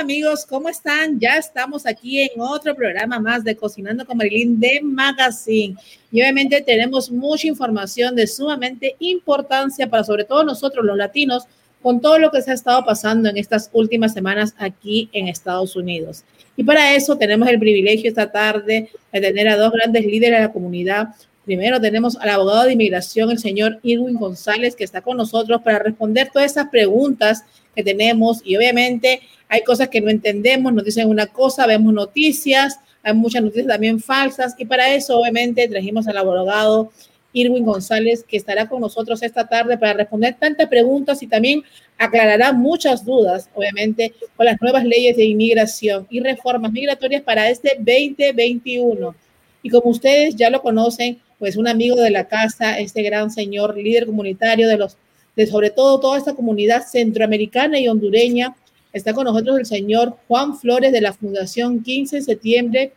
Amigos, ¿cómo están? Ya estamos aquí en otro programa más de Cocinando con Marilyn de Magazine. Y obviamente tenemos mucha información de sumamente importancia para sobre todo nosotros los latinos con todo lo que se ha estado pasando en estas últimas semanas aquí en Estados Unidos. Y para eso tenemos el privilegio esta tarde de tener a dos grandes líderes de la comunidad. Primero tenemos al abogado de inmigración, el señor Irwin González, que está con nosotros para responder todas esas preguntas que tenemos y obviamente hay cosas que no entendemos, nos dicen una cosa, vemos noticias, hay muchas noticias también falsas y para eso obviamente trajimos al abogado Irwin González que estará con nosotros esta tarde para responder tantas preguntas y también aclarará muchas dudas, obviamente, con las nuevas leyes de inmigración y reformas migratorias para este 2021. Y como ustedes ya lo conocen, pues un amigo de la casa, este gran señor líder comunitario de los de sobre todo toda esta comunidad centroamericana y hondureña. Está con nosotros el señor Juan Flores de la Fundación 15 de septiembre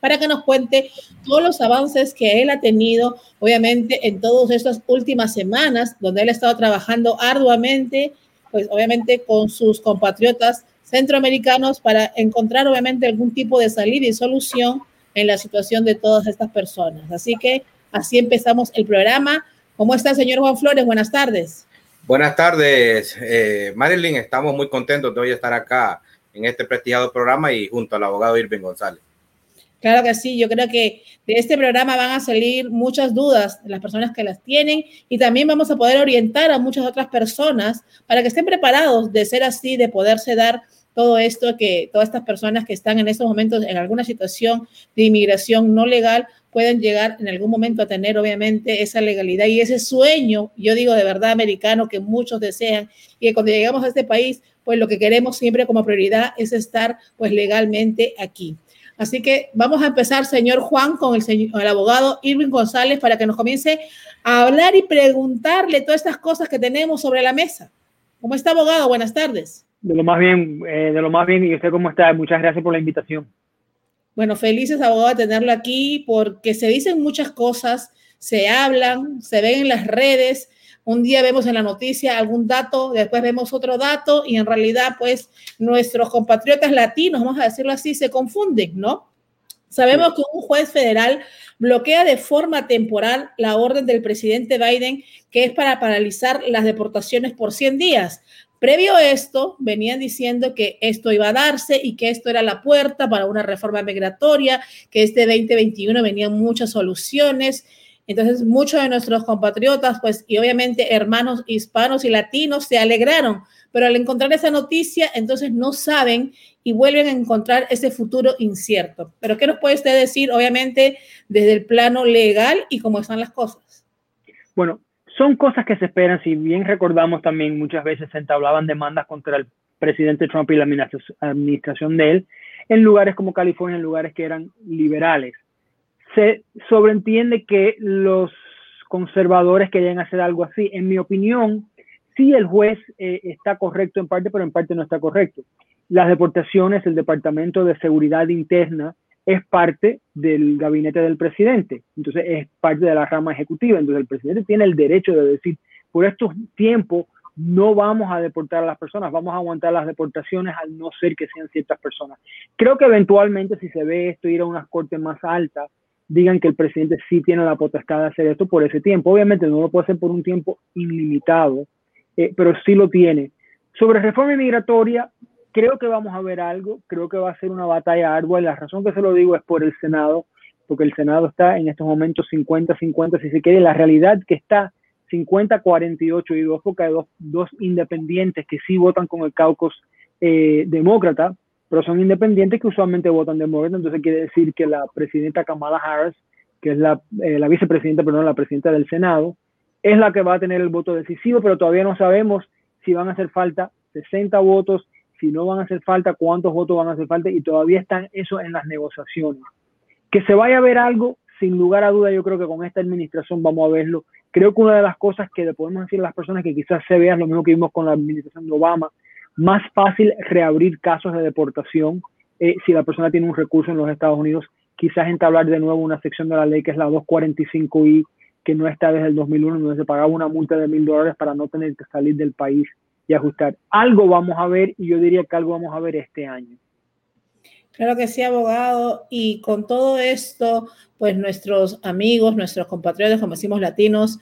para que nos cuente todos los avances que él ha tenido, obviamente, en todas estas últimas semanas, donde él ha estado trabajando arduamente, pues obviamente con sus compatriotas centroamericanos para encontrar, obviamente, algún tipo de salida y solución en la situación de todas estas personas. Así que así empezamos el programa. ¿Cómo está, señor Juan Flores? Buenas tardes. Buenas tardes, eh, Marilyn. Estamos muy contentos de hoy estar acá en este prestigiado programa y junto al abogado Irving González. Claro que sí, yo creo que de este programa van a salir muchas dudas de las personas que las tienen y también vamos a poder orientar a muchas otras personas para que estén preparados de ser así, de poderse dar todo esto, que todas estas personas que están en estos momentos en alguna situación de inmigración no legal pueden llegar en algún momento a tener obviamente esa legalidad y ese sueño, yo digo de verdad americano que muchos desean y que cuando llegamos a este país, pues lo que queremos siempre como prioridad es estar pues legalmente aquí. Así que vamos a empezar, señor Juan, con el, señor, el abogado Irving González para que nos comience a hablar y preguntarle todas estas cosas que tenemos sobre la mesa. ¿Cómo está, abogado? Buenas tardes. De lo más bien, eh, de lo más bien, y usted cómo está. Muchas gracias por la invitación. Bueno, felices abogado de tenerlo aquí porque se dicen muchas cosas, se hablan, se ven en las redes. Un día vemos en la noticia algún dato, después vemos otro dato y en realidad pues nuestros compatriotas latinos, vamos a decirlo así, se confunden, ¿no? Sabemos que un juez federal bloquea de forma temporal la orden del presidente Biden que es para paralizar las deportaciones por 100 días. Previo a esto, venían diciendo que esto iba a darse y que esto era la puerta para una reforma migratoria, que este 2021 venían muchas soluciones. Entonces, muchos de nuestros compatriotas, pues, y obviamente hermanos hispanos y latinos se alegraron, pero al encontrar esa noticia, entonces no saben y vuelven a encontrar ese futuro incierto. Pero, ¿qué nos puede usted decir, obviamente, desde el plano legal y cómo están las cosas? Bueno, son cosas que se esperan, si bien recordamos también muchas veces se entablaban demandas contra el presidente Trump y la administración de él en lugares como California, en lugares que eran liberales. Se sobreentiende que los conservadores querían hacer algo así. En mi opinión, sí el juez eh, está correcto en parte, pero en parte no está correcto. Las deportaciones, el Departamento de Seguridad Interna es parte del gabinete del presidente, entonces es parte de la rama ejecutiva, entonces el presidente tiene el derecho de decir, por estos tiempos no vamos a deportar a las personas, vamos a aguantar las deportaciones al no ser que sean ciertas personas. Creo que eventualmente si se ve esto ir a unas cortes más altas, digan que el presidente sí tiene la potestad de hacer esto por ese tiempo. Obviamente no lo puede hacer por un tiempo ilimitado, eh, pero sí lo tiene. Sobre reforma migratoria, creo que vamos a ver algo, creo que va a ser una batalla ardua y la razón que se lo digo es por el Senado, porque el Senado está en estos momentos 50-50, si se quiere, la realidad que está 50-48 y dos, porque hay dos, dos, independientes que sí votan con el caucus eh, demócrata, pero son independientes que usualmente votan demócrata, entonces quiere decir que la presidenta Kamala Harris, que es la, eh, la vicepresidenta, perdón, la presidenta del Senado, es la que va a tener el voto decisivo, pero todavía no sabemos si van a hacer falta 60 votos, si no van a hacer falta, cuántos votos van a hacer falta y todavía están eso en las negociaciones. Que se vaya a ver algo, sin lugar a duda, yo creo que con esta administración vamos a verlo. Creo que una de las cosas que le podemos decir a las personas que quizás se vean lo mismo que vimos con la administración de Obama, más fácil reabrir casos de deportación eh, si la persona tiene un recurso en los Estados Unidos, quizás entablar de nuevo una sección de la ley que es la 245I, que no está desde el 2001, donde se pagaba una multa de mil dólares para no tener que salir del país y ajustar. Algo vamos a ver y yo diría que algo vamos a ver este año. Claro que sí, abogado. Y con todo esto, pues nuestros amigos, nuestros compatriotas, como decimos latinos,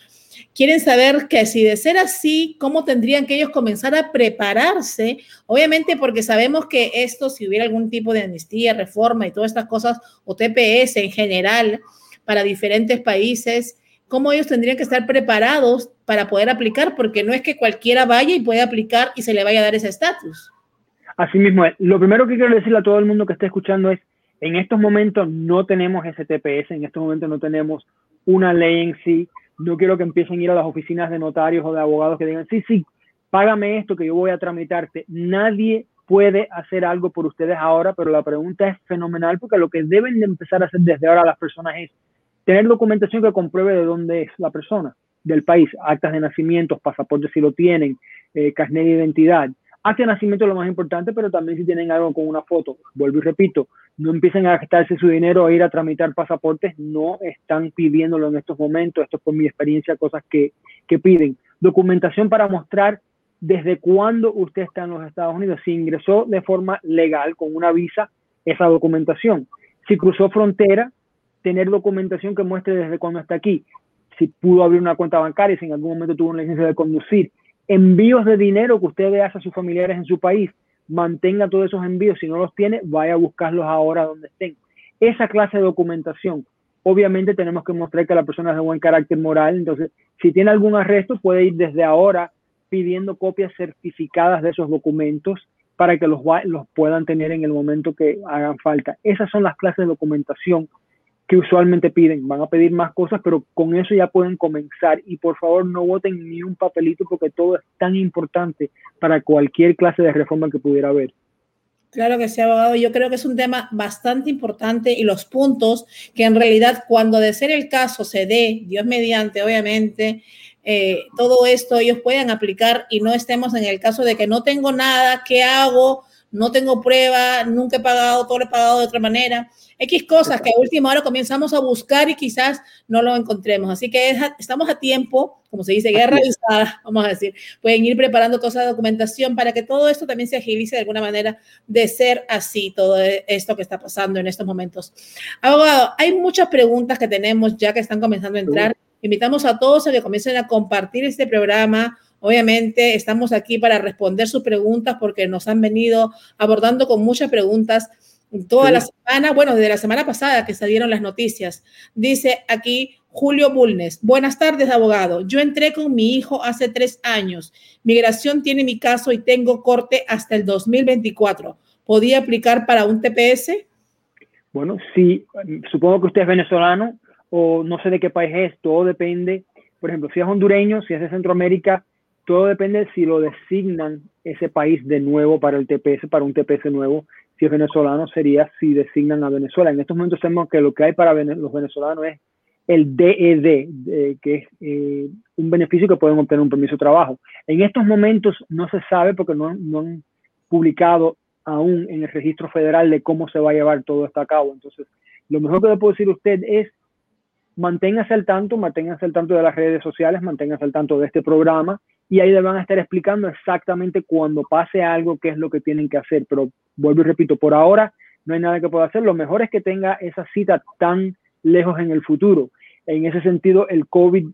quieren saber que si de ser así, ¿cómo tendrían que ellos comenzar a prepararse? Obviamente porque sabemos que esto, si hubiera algún tipo de amnistía, reforma y todas estas cosas, o TPS en general, para diferentes países, ¿cómo ellos tendrían que estar preparados para poder aplicar? Porque no es que cualquiera vaya y pueda aplicar y se le vaya a dar ese estatus. Así mismo es. Lo primero que quiero decirle a todo el mundo que esté escuchando es, en estos momentos no tenemos STPS, en estos momentos no tenemos una ley en sí. No quiero que empiecen a ir a las oficinas de notarios o de abogados que digan, sí, sí, págame esto que yo voy a tramitarte. Nadie puede hacer algo por ustedes ahora, pero la pregunta es fenomenal porque lo que deben de empezar a hacer desde ahora las personas es tener documentación que compruebe de dónde es la persona, del país, actas de nacimiento, pasaportes si lo tienen, eh, carnet de identidad Hace nacimiento lo más importante, pero también si tienen algo con una foto, vuelvo y repito, no empiecen a gastarse su dinero a ir a tramitar pasaportes, no están pidiéndolo en estos momentos, esto es por mi experiencia, cosas que, que piden. Documentación para mostrar desde cuándo usted está en los Estados Unidos, si ingresó de forma legal con una visa, esa documentación. Si cruzó frontera, tener documentación que muestre desde cuándo está aquí. Si pudo abrir una cuenta bancaria, si en algún momento tuvo una licencia de conducir, envíos de dinero que usted hace a sus familiares en su país, mantenga todos esos envíos. Si no los tiene, vaya a buscarlos ahora donde estén. Esa clase de documentación. Obviamente tenemos que mostrar que la persona es de buen carácter moral. Entonces, si tiene algún arresto, puede ir desde ahora pidiendo copias certificadas de esos documentos para que los puedan tener en el momento que hagan falta. Esas son las clases de documentación que usualmente piden. Van a pedir más cosas, pero con eso ya pueden comenzar. Y por favor, no voten ni un papelito porque todo es tan importante para cualquier clase de reforma que pudiera haber. Claro que sí, abogado. Yo creo que es un tema bastante importante y los puntos que en realidad cuando de ser el caso se dé, Dios mediante, obviamente, eh, todo esto ellos puedan aplicar y no estemos en el caso de que no tengo nada, ¿qué hago? No tengo prueba, nunca he pagado, todo lo he pagado de otra manera. X cosas que a última hora comenzamos a buscar y quizás no lo encontremos. Así que estamos a tiempo, como se dice, guerra avisada, vamos a decir. Pueden ir preparando toda esa documentación para que todo esto también se agilice de alguna manera de ser así, todo esto que está pasando en estos momentos. Abogado, hay muchas preguntas que tenemos ya que están comenzando a entrar. Invitamos a todos a que comiencen a compartir este programa. Obviamente estamos aquí para responder sus preguntas porque nos han venido abordando con muchas preguntas Toda la semana, bueno, desde la semana pasada que salieron las noticias. Dice aquí Julio Bulnes. Buenas tardes, abogado. Yo entré con mi hijo hace tres años. Migración tiene mi caso y tengo corte hasta el 2024. ¿Podía aplicar para un TPS? Bueno, sí, supongo que usted es venezolano o no sé de qué país es, todo depende. Por ejemplo, si es hondureño, si es de Centroamérica, todo depende si lo designan ese país de nuevo para el TPS, para un TPS nuevo si es venezolano sería si designan a Venezuela. En estos momentos sabemos que lo que hay para los venezolanos es el DED, e que es eh, un beneficio que pueden obtener un permiso de trabajo. En estos momentos no se sabe porque no, no, han publicado aún en el registro federal de cómo se va a llevar todo esto a cabo. Entonces, lo mejor que le puedo decir a usted es manténgase al tanto, manténgase al tanto de las redes sociales, manténgase al tanto de este programa y ahí le van a estar explicando exactamente cuando pase algo qué es lo que tienen que hacer. Pero vuelvo y repito, por ahora no hay nada que pueda hacer. Lo mejor es que tenga esa cita tan lejos en el futuro. En ese sentido, el COVID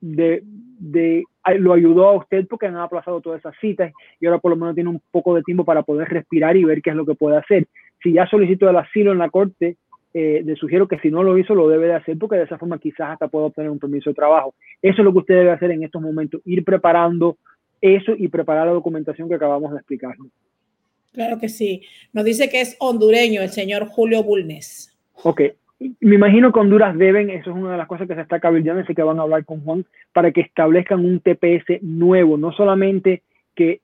lo ayudó a usted porque han aplazado todas esas citas y ahora por lo menos tiene un poco de tiempo para poder respirar y ver qué es lo que puede hacer. Si ya solicitó el asilo en la corte, eh, le sugiero que si no lo hizo, lo debe de hacer porque de esa forma quizás hasta pueda obtener un permiso de trabajo. Eso es lo que usted debe hacer en estos momentos, ir preparando eso y preparar la documentación que acabamos de explicar. Claro que sí. Nos dice que es hondureño el señor Julio Bulnes. Ok. Me imagino que Honduras deben, eso es una de las cosas que se está cabildeando, así que van a hablar con Juan para que establezcan un TPS nuevo, no solamente que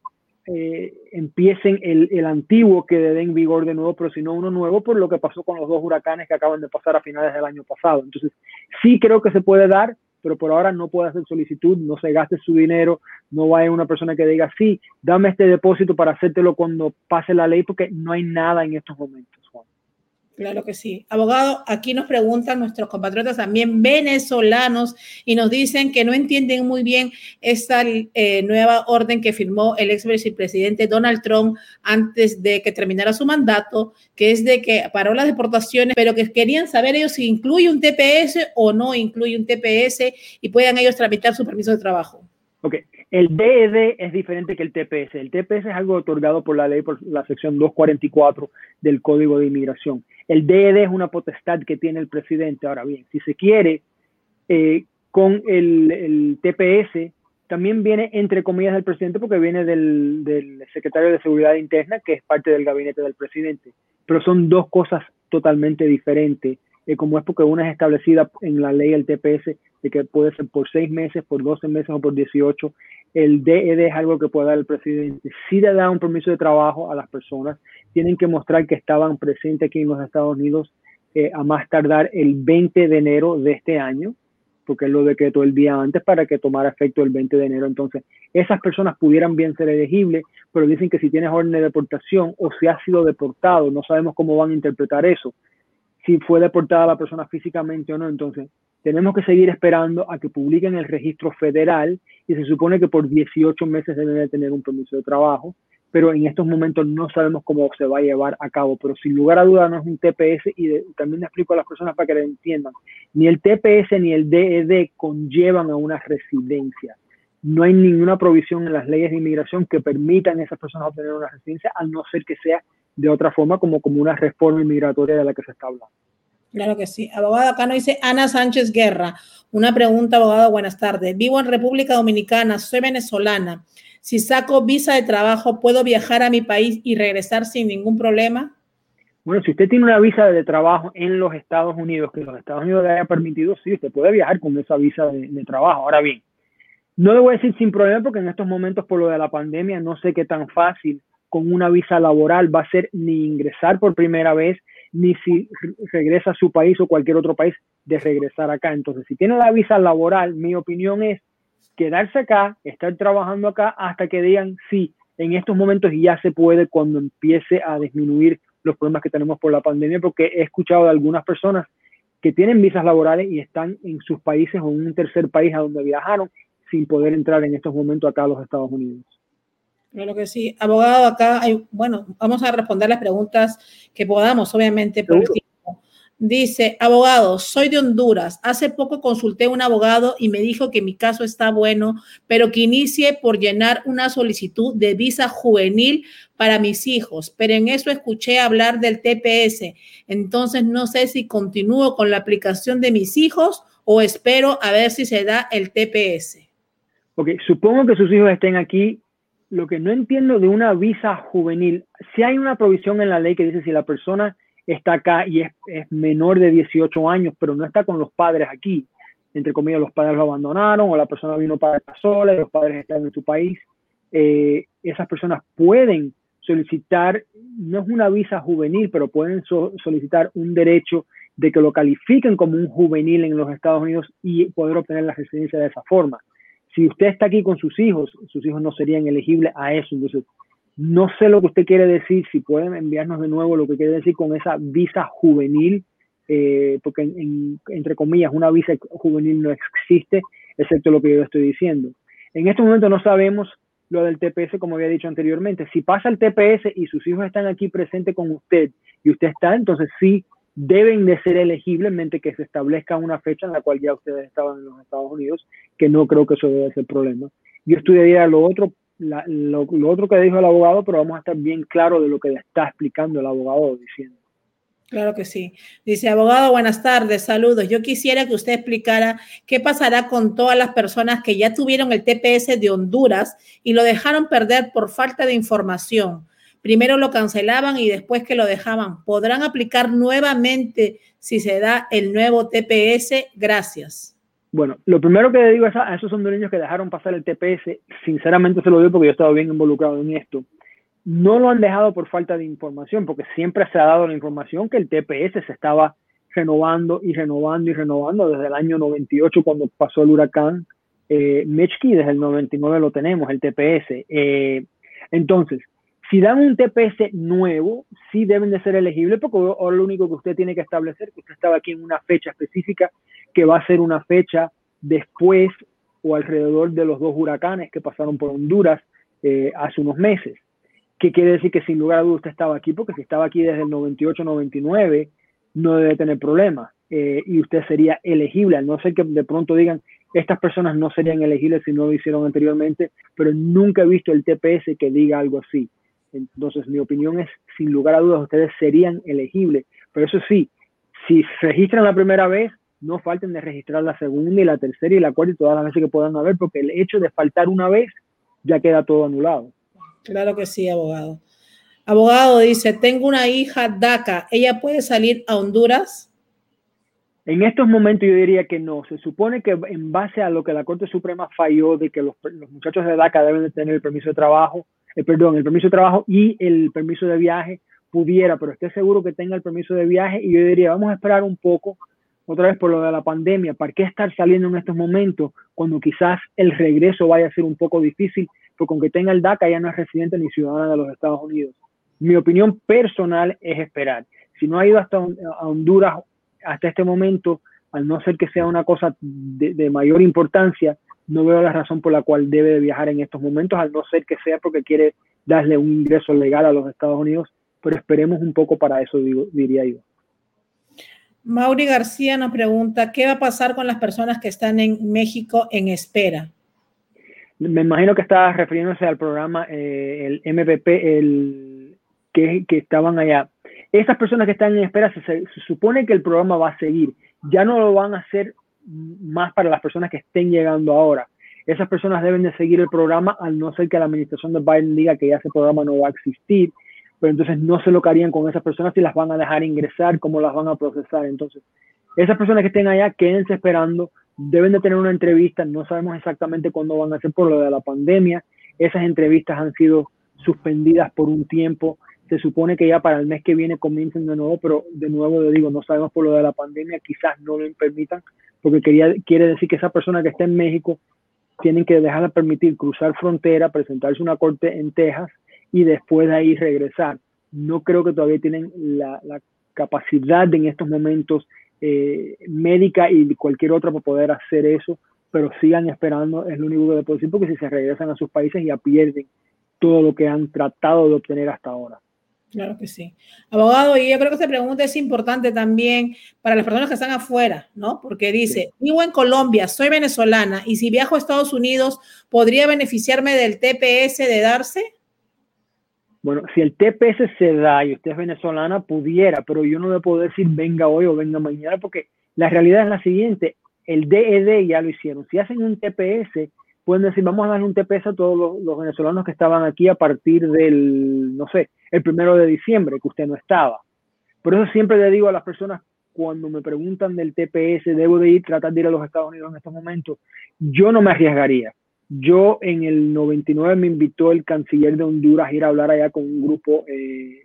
eh, empiecen el, el, antiguo que den vigor de nuevo, pero sino uno nuevo por lo que pasó con los dos huracanes que acaban de pasar a finales del año pasado. Entonces, sí creo que se puede dar, pero por ahora no puede hacer solicitud, no se gaste su dinero, no vaya una persona que diga, sí, dame este depósito para hacértelo cuando pase la ley, porque no hay nada en estos momentos. Claro que sí. Abogado, aquí nos preguntan nuestros compatriotas también venezolanos y nos dicen que no entienden muy bien esta eh, nueva orden que firmó el ex vicepresidente Donald Trump antes de que terminara su mandato, que es de que paró las deportaciones, pero que querían saber ellos si incluye un TPS o no incluye un TPS y puedan ellos tramitar su permiso de trabajo. Ok, el DED e es diferente que el TPS. El TPS es algo otorgado por la ley, por la sección 244 del Código de Inmigración. El DED es una potestad que tiene el presidente. Ahora bien, si se quiere, eh, con el, TPS también viene entre comillas del presidente porque viene del, del, secretario de Seguridad Interna, que es parte del gabinete del presidente. Pero son dos cosas totalmente diferentes, eh, como es porque una es establecida en la ley el TPS, de que puede ser por seis meses, por 12 meses o por 18. El DED es algo que puede dar el presidente. Si le da un permiso de trabajo a las personas, tienen que mostrar que estaban presentes aquí en los Estados Unidos eh, a más tardar el 20 de enero de este año, porque él lo decretó el día antes para que tomara efecto el 20 de enero. Entonces, esas personas pudieran bien ser elegibles, pero dicen que si tienes orden de deportación o si ha sido deportado, no sabemos cómo van a interpretar eso, si fue deportada la persona físicamente o no. Entonces, tenemos que seguir esperando a que publiquen el registro federal y se supone que por 18 meses deben de tener un permiso de trabajo pero en estos momentos no sabemos cómo se va a llevar a cabo. Pero sin lugar a dudas no es un TPS y también le explico a las personas para que lo entiendan. Ni el TPS ni el DED e conllevan a una residencia. No hay ninguna provisión en las leyes de inmigración que permitan a esas personas obtener una residencia, a no ser que sea de otra forma, como, como una reforma inmigratoria de la que se está hablando. Claro que sí. Abogado, acá nos dice Ana Sánchez Guerra. Una pregunta, abogado, buenas tardes. Vivo en República Dominicana, soy venezolana. Si saco visa de trabajo, ¿puedo viajar a mi país y regresar sin ningún problema? Bueno, si usted tiene una visa de trabajo en los Estados Unidos, que los Estados Unidos le haya permitido, sí, usted puede viajar con esa visa de, trabajo. Ahora bien, no le voy a decir sin problema porque en estos momentos por lo de la pandemia no sé qué tan fácil con una visa laboral va a ser ni ingresar por primera vez, ni si regresa a su país o cualquier otro país de regresar acá. Entonces, si tiene la visa laboral, mi opinión es quedarse acá, estar trabajando acá hasta que digan sí, en estos momentos ya se puede cuando empiece a disminuir los problemas que tenemos por la pandemia, porque he escuchado de algunas personas que tienen visas laborales y están en sus países o en un tercer país a donde viajaron sin poder entrar en estos momentos acá a los Estados Unidos. Claro que sí. Abogado, acá hay, bueno, vamos a responder las preguntas que podamos, obviamente, por Dice, abogado, soy de Honduras. Hace poco consulté a un abogado y me dijo que mi caso está bueno, pero que inicie por llenar una solicitud de visa juvenil para mis hijos. Pero en eso escuché hablar del TPS. Entonces no sé si continúo con la aplicación de mis hijos o espero a ver si se da el TPS. Ok, supongo que sus hijos estén aquí. Lo que no entiendo de una visa juvenil, si hay una provisión en la ley que dice si la persona está acá y es, menor de 18 años, pero no está con los padres aquí. Entre comillas, los padres lo abandonaron o la persona vino para sola y los padres están en su país. Eh, esas personas pueden solicitar, no es una visa juvenil, pero pueden solicitar un derecho de que lo califiquen como un juvenil en los Estados Unidos y poder obtener la residencia de esa forma. Si usted está aquí con sus hijos, sus hijos no serían elegibles a eso. Entonces, no sé lo que usted quiere decir, si pueden enviarnos de nuevo lo que quiere decir con esa visa juvenil, eh, porque entre comillas una visa juvenil no existe, excepto lo que yo estoy diciendo. En este momento no sabemos lo del TPS, como había dicho anteriormente. Si pasa el TPS y sus hijos están aquí presentes con usted y usted está, entonces sí deben de ser elegiblemente que se establezca una fecha en la cual ya ustedes estaban en los Estados Unidos, que no creo que eso debe ser problema. Yo estudiaría lo otro lo, otro que dijo el abogado, pero vamos a estar bien claro de lo que está explicando el abogado diciendo. Claro que sí. Dice, abogado, buenas tardes, saludos. Yo quisiera que usted explicara qué pasará con todas las personas que ya tuvieron el TPS de Honduras y lo dejaron perder por falta de información. Primero lo cancelaban y después que lo dejaban. ¿Podrán aplicar nuevamente si se da el nuevo TPS? Gracias. Bueno, lo primero que digo a, esos hondureños que dejaron pasar el TPS, sinceramente se lo digo porque yo he estado bien involucrado en esto, no lo han dejado por falta de información, porque siempre se ha dado la información que el TPS se estaba renovando y renovando y renovando desde el año 98 cuando pasó el huracán eh, desde el 99 lo tenemos, el TPS. Eh, entonces, Si dan un TPS nuevo, sí deben de ser elegibles porque o lo único que usted tiene que establecer que usted estaba aquí en una fecha específica que va a ser una fecha después o alrededor de los dos huracanes que pasaron por Honduras eh, hace unos meses. ¿Qué quiere decir que sin lugar a dudas usted estaba aquí? Porque si estaba aquí desde el 98-99, no debe tener problemas eh, y usted sería elegible, al no ser que de pronto digan, estas personas no serían elegibles si no lo hicieron anteriormente, pero nunca he visto el TPS que diga algo así. Entonces, mi opinión es, sin lugar a dudas, ustedes serían elegibles. Pero eso sí, si registran la primera vez, no falten de registrar la segunda y la tercera y la cuarta y todas las veces que puedan haber, porque el hecho de faltar una vez ya queda todo anulado. Claro que sí, abogado. Abogado dice, tengo una hija DACA, ¿ella puede salir a Honduras? En estos momentos yo diría que no. Se supone que en base a lo que la Corte Suprema falló de que los, muchachos de DACA deben de tener el permiso de trabajo, eh, perdón, el permiso de trabajo y el permiso de viaje, pudiera, pero esté seguro que tenga el permiso de viaje y yo diría, vamos a esperar un poco otra vez por lo de la pandemia, ¿para qué estar saliendo en estos momentos cuando quizás el regreso vaya a ser un poco difícil? Porque aunque tenga el DACA ya no es residente ni ciudadana de los Estados Unidos. Mi opinión personal es esperar. Si no ha ido hasta a Honduras hasta este momento, al no ser que sea una cosa de, mayor importancia, no veo la razón por la cual debe de viajar en estos momentos, al no ser que sea porque quiere darle un ingreso legal a los Estados Unidos, pero esperemos un poco para eso, diría yo. Mauri García nos pregunta, ¿qué va a pasar con las personas que están en México en espera? Me imagino que está refiriéndose al programa, eh, el MPP, el, que, que, estaban allá. Esas personas que están en espera, se, se, supone que el programa va a seguir. Ya no lo van a hacer más para las personas que estén llegando ahora. Esas personas deben de seguir el programa al no ser que la administración de Biden diga que ya ese programa no va a existir pero entonces no sé lo harían con esas personas si las van a dejar ingresar, cómo las van a procesar. Entonces, esas personas que estén allá, quédense esperando, deben de tener una entrevista, no sabemos exactamente cuándo van a ser por lo de la pandemia, esas entrevistas han sido suspendidas por un tiempo, se supone que ya para el mes que viene comiencen de nuevo, pero de nuevo le digo, no sabemos por lo de la pandemia, quizás no lo permitan, porque quería, quiere decir que esa persona que está en México tienen que dejar de permitir cruzar frontera, presentarse una corte en Texas y después de ahí regresar. No creo que todavía tienen la, capacidad en estos momentos eh, médica y cualquier otra para poder hacer eso, pero sigan esperando, es lo único que puedo decir, porque si se regresan a sus países ya pierden todo lo que han tratado de obtener hasta ahora. Claro que sí. Abogado, y yo creo que esta pregunta es importante también para las personas que están afuera, ¿no? Porque dice, vivo en Colombia, soy venezolana y si viajo a Estados Unidos, ¿podría beneficiarme del TPS de darse? Bueno, si el TPS se da y usted es venezolana, pudiera, pero yo no le puedo decir venga hoy o venga mañana, porque la realidad es la siguiente, el DED e ya lo hicieron. Si hacen un TPS, pueden decir, vamos a darle un TPS a todos los, venezolanos que estaban aquí a partir del, no sé, el primero de diciembre, que usted no estaba. Por eso siempre le digo a las personas, cuando me preguntan del TPS, debo de ir, tratar de ir a los Estados Unidos en estos momentos, yo no me arriesgaría. Yo en el 99 me invitó el canciller de Honduras a ir a hablar allá con un grupo, eh,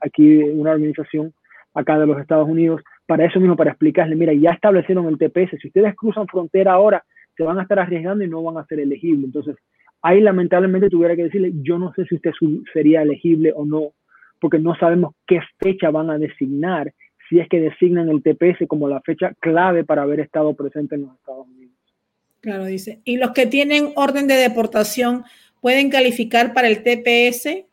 aquí, una organización acá de los Estados Unidos, para eso mismo, para explicarle, mira, ya establecieron el TPS, si ustedes cruzan frontera ahora, se van a estar arriesgando y no van a ser elegibles. Entonces, ahí lamentablemente tuviera que decirle, yo no sé si usted sería elegible o no, porque no sabemos qué fecha van a designar, si es que designan el TPS como la fecha clave para haber estado presente en los Estados Unidos. Claro, dice. ¿Y los que tienen orden de deportación pueden calificar para el TPS?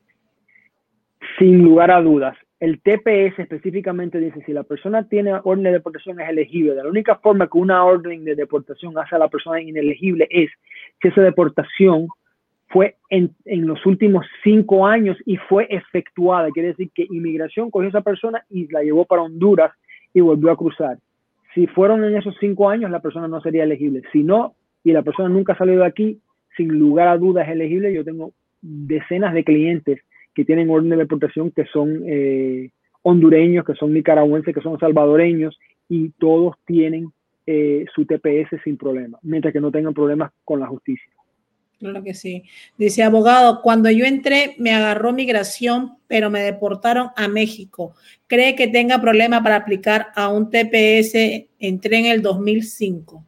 Sin lugar a dudas. El TPS específicamente dice si la persona tiene orden de deportación es elegible. La única forma que una orden de deportación hace a la persona inelegible es que esa deportación fue en, en, los últimos cinco años y fue efectuada. Quiere decir que inmigración cogió a esa persona y la llevó para Honduras y volvió a cruzar. Si fueron en esos cinco años, la persona no sería elegible. Si no, y la persona nunca ha salido de aquí, sin lugar a dudas es elegible. Yo tengo decenas de clientes que tienen orden de deportación que son eh, hondureños, que son nicaragüenses, que son salvadoreños y todos tienen eh, su TPS sin problema, mientras que no tengan problemas con la justicia. Claro que sí. Dice, abogado, cuando yo entré me agarró migración, pero me deportaron a México. ¿Cree que tenga problema para aplicar a un TPS? Entré en el 2005.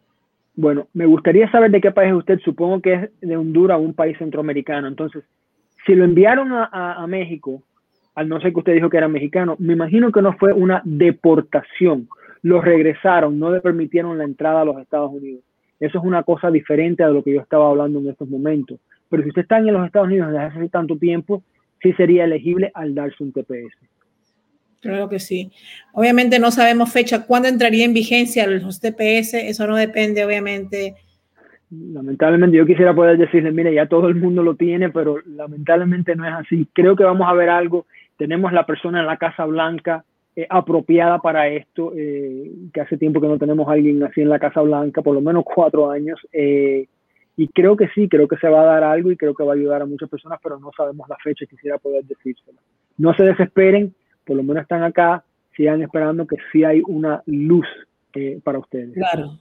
Bueno, me gustaría saber de qué país es usted. Supongo que es de Honduras, un país centroamericano. Entonces, Si lo enviaron a, México, al no ser que usted dijo que era mexicano, me imagino que no fue una deportación. Lo regresaron, no le permitieron la entrada a los Estados Unidos. Eso es una cosa diferente a lo que yo estaba hablando en estos momentos. Pero si usted está en los Estados Unidos desde hace tanto tiempo, sí sería elegible al darse un TPS. Claro que sí. Obviamente no sabemos fecha, cuándo entraría en vigencia los TPS, eso no depende obviamente. Lamentablemente yo quisiera poder decirle, mire, ya todo el mundo lo tiene, pero lamentablemente no es así. Creo que vamos a ver algo. Tenemos la persona en la Casa Blanca eh, apropiada para esto, eh, que hace tiempo que no tenemos alguien así en la Casa Blanca, por lo menos cuatro años. Eh, y creo que sí, creo que se va a dar algo y creo que va a ayudar a muchas personas, pero no sabemos la fecha, quisiera poder decírselo. No se desesperen, por lo menos están acá, sigan esperando que sí hay una luz eh, para ustedes. Claro.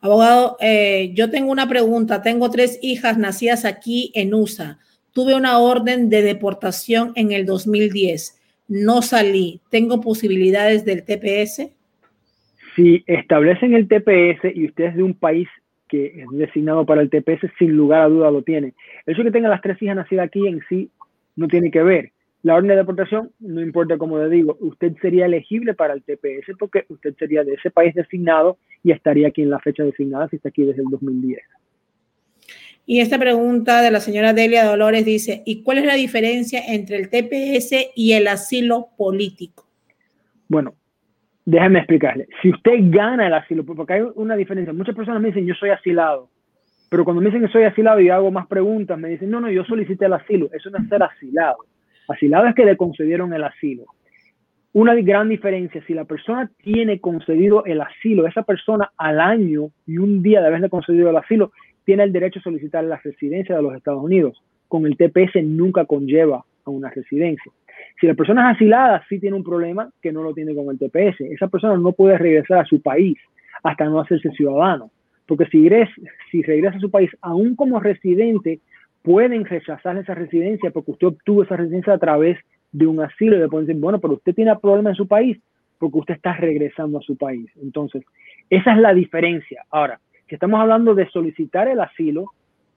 Abogado, eh, yo tengo una pregunta. Tengo tres hijas nacidas aquí en USA. Tuve una orden de deportación en el 2010. No salí. ¿Tengo posibilidades del TPS? Si establecen el TPS y usted es de un país que es designado para el TPS, sin lugar a duda lo tiene. El hecho de que tenga las tres hijas nacidas aquí en sí no tiene que ver. La orden de deportación, no importa como le digo, usted sería elegible para el TPS porque usted sería de ese país designado y estaría aquí en la fecha designada si está aquí desde el 2010. Y esta pregunta de la señora Delia Dolores dice, ¿y cuál es la diferencia entre el TPS y el asilo político? Bueno, déjeme explicarle. Si usted gana el asilo, porque hay una diferencia. Muchas personas me dicen, yo soy asilado. Pero cuando me dicen que soy asilado y hago más preguntas, me dicen, no, no, yo solicité el asilo. Eso no es ser asilado. Asilado es que le concedieron el asilo. Una gran diferencia, si la persona tiene concedido el asilo, esa persona al año y un día de haberle concedido el asilo, tiene el derecho a solicitar la residencia de los Estados Unidos. Con el TPS nunca conlleva a una residencia. Si la persona es asilada, sí tiene un problema que no lo tiene con el TPS. Esa persona no puede regresar a su país hasta no hacerse ciudadano. Porque si, regresa, si regresa a su país, aún como residente, pueden rechazar esa residencia porque usted obtuvo esa residencia a través de un asilo y le pueden decir, bueno, pero usted tiene problema en su país porque usted está regresando a su país. Entonces, esa es la diferencia. Ahora, si estamos hablando de solicitar el asilo,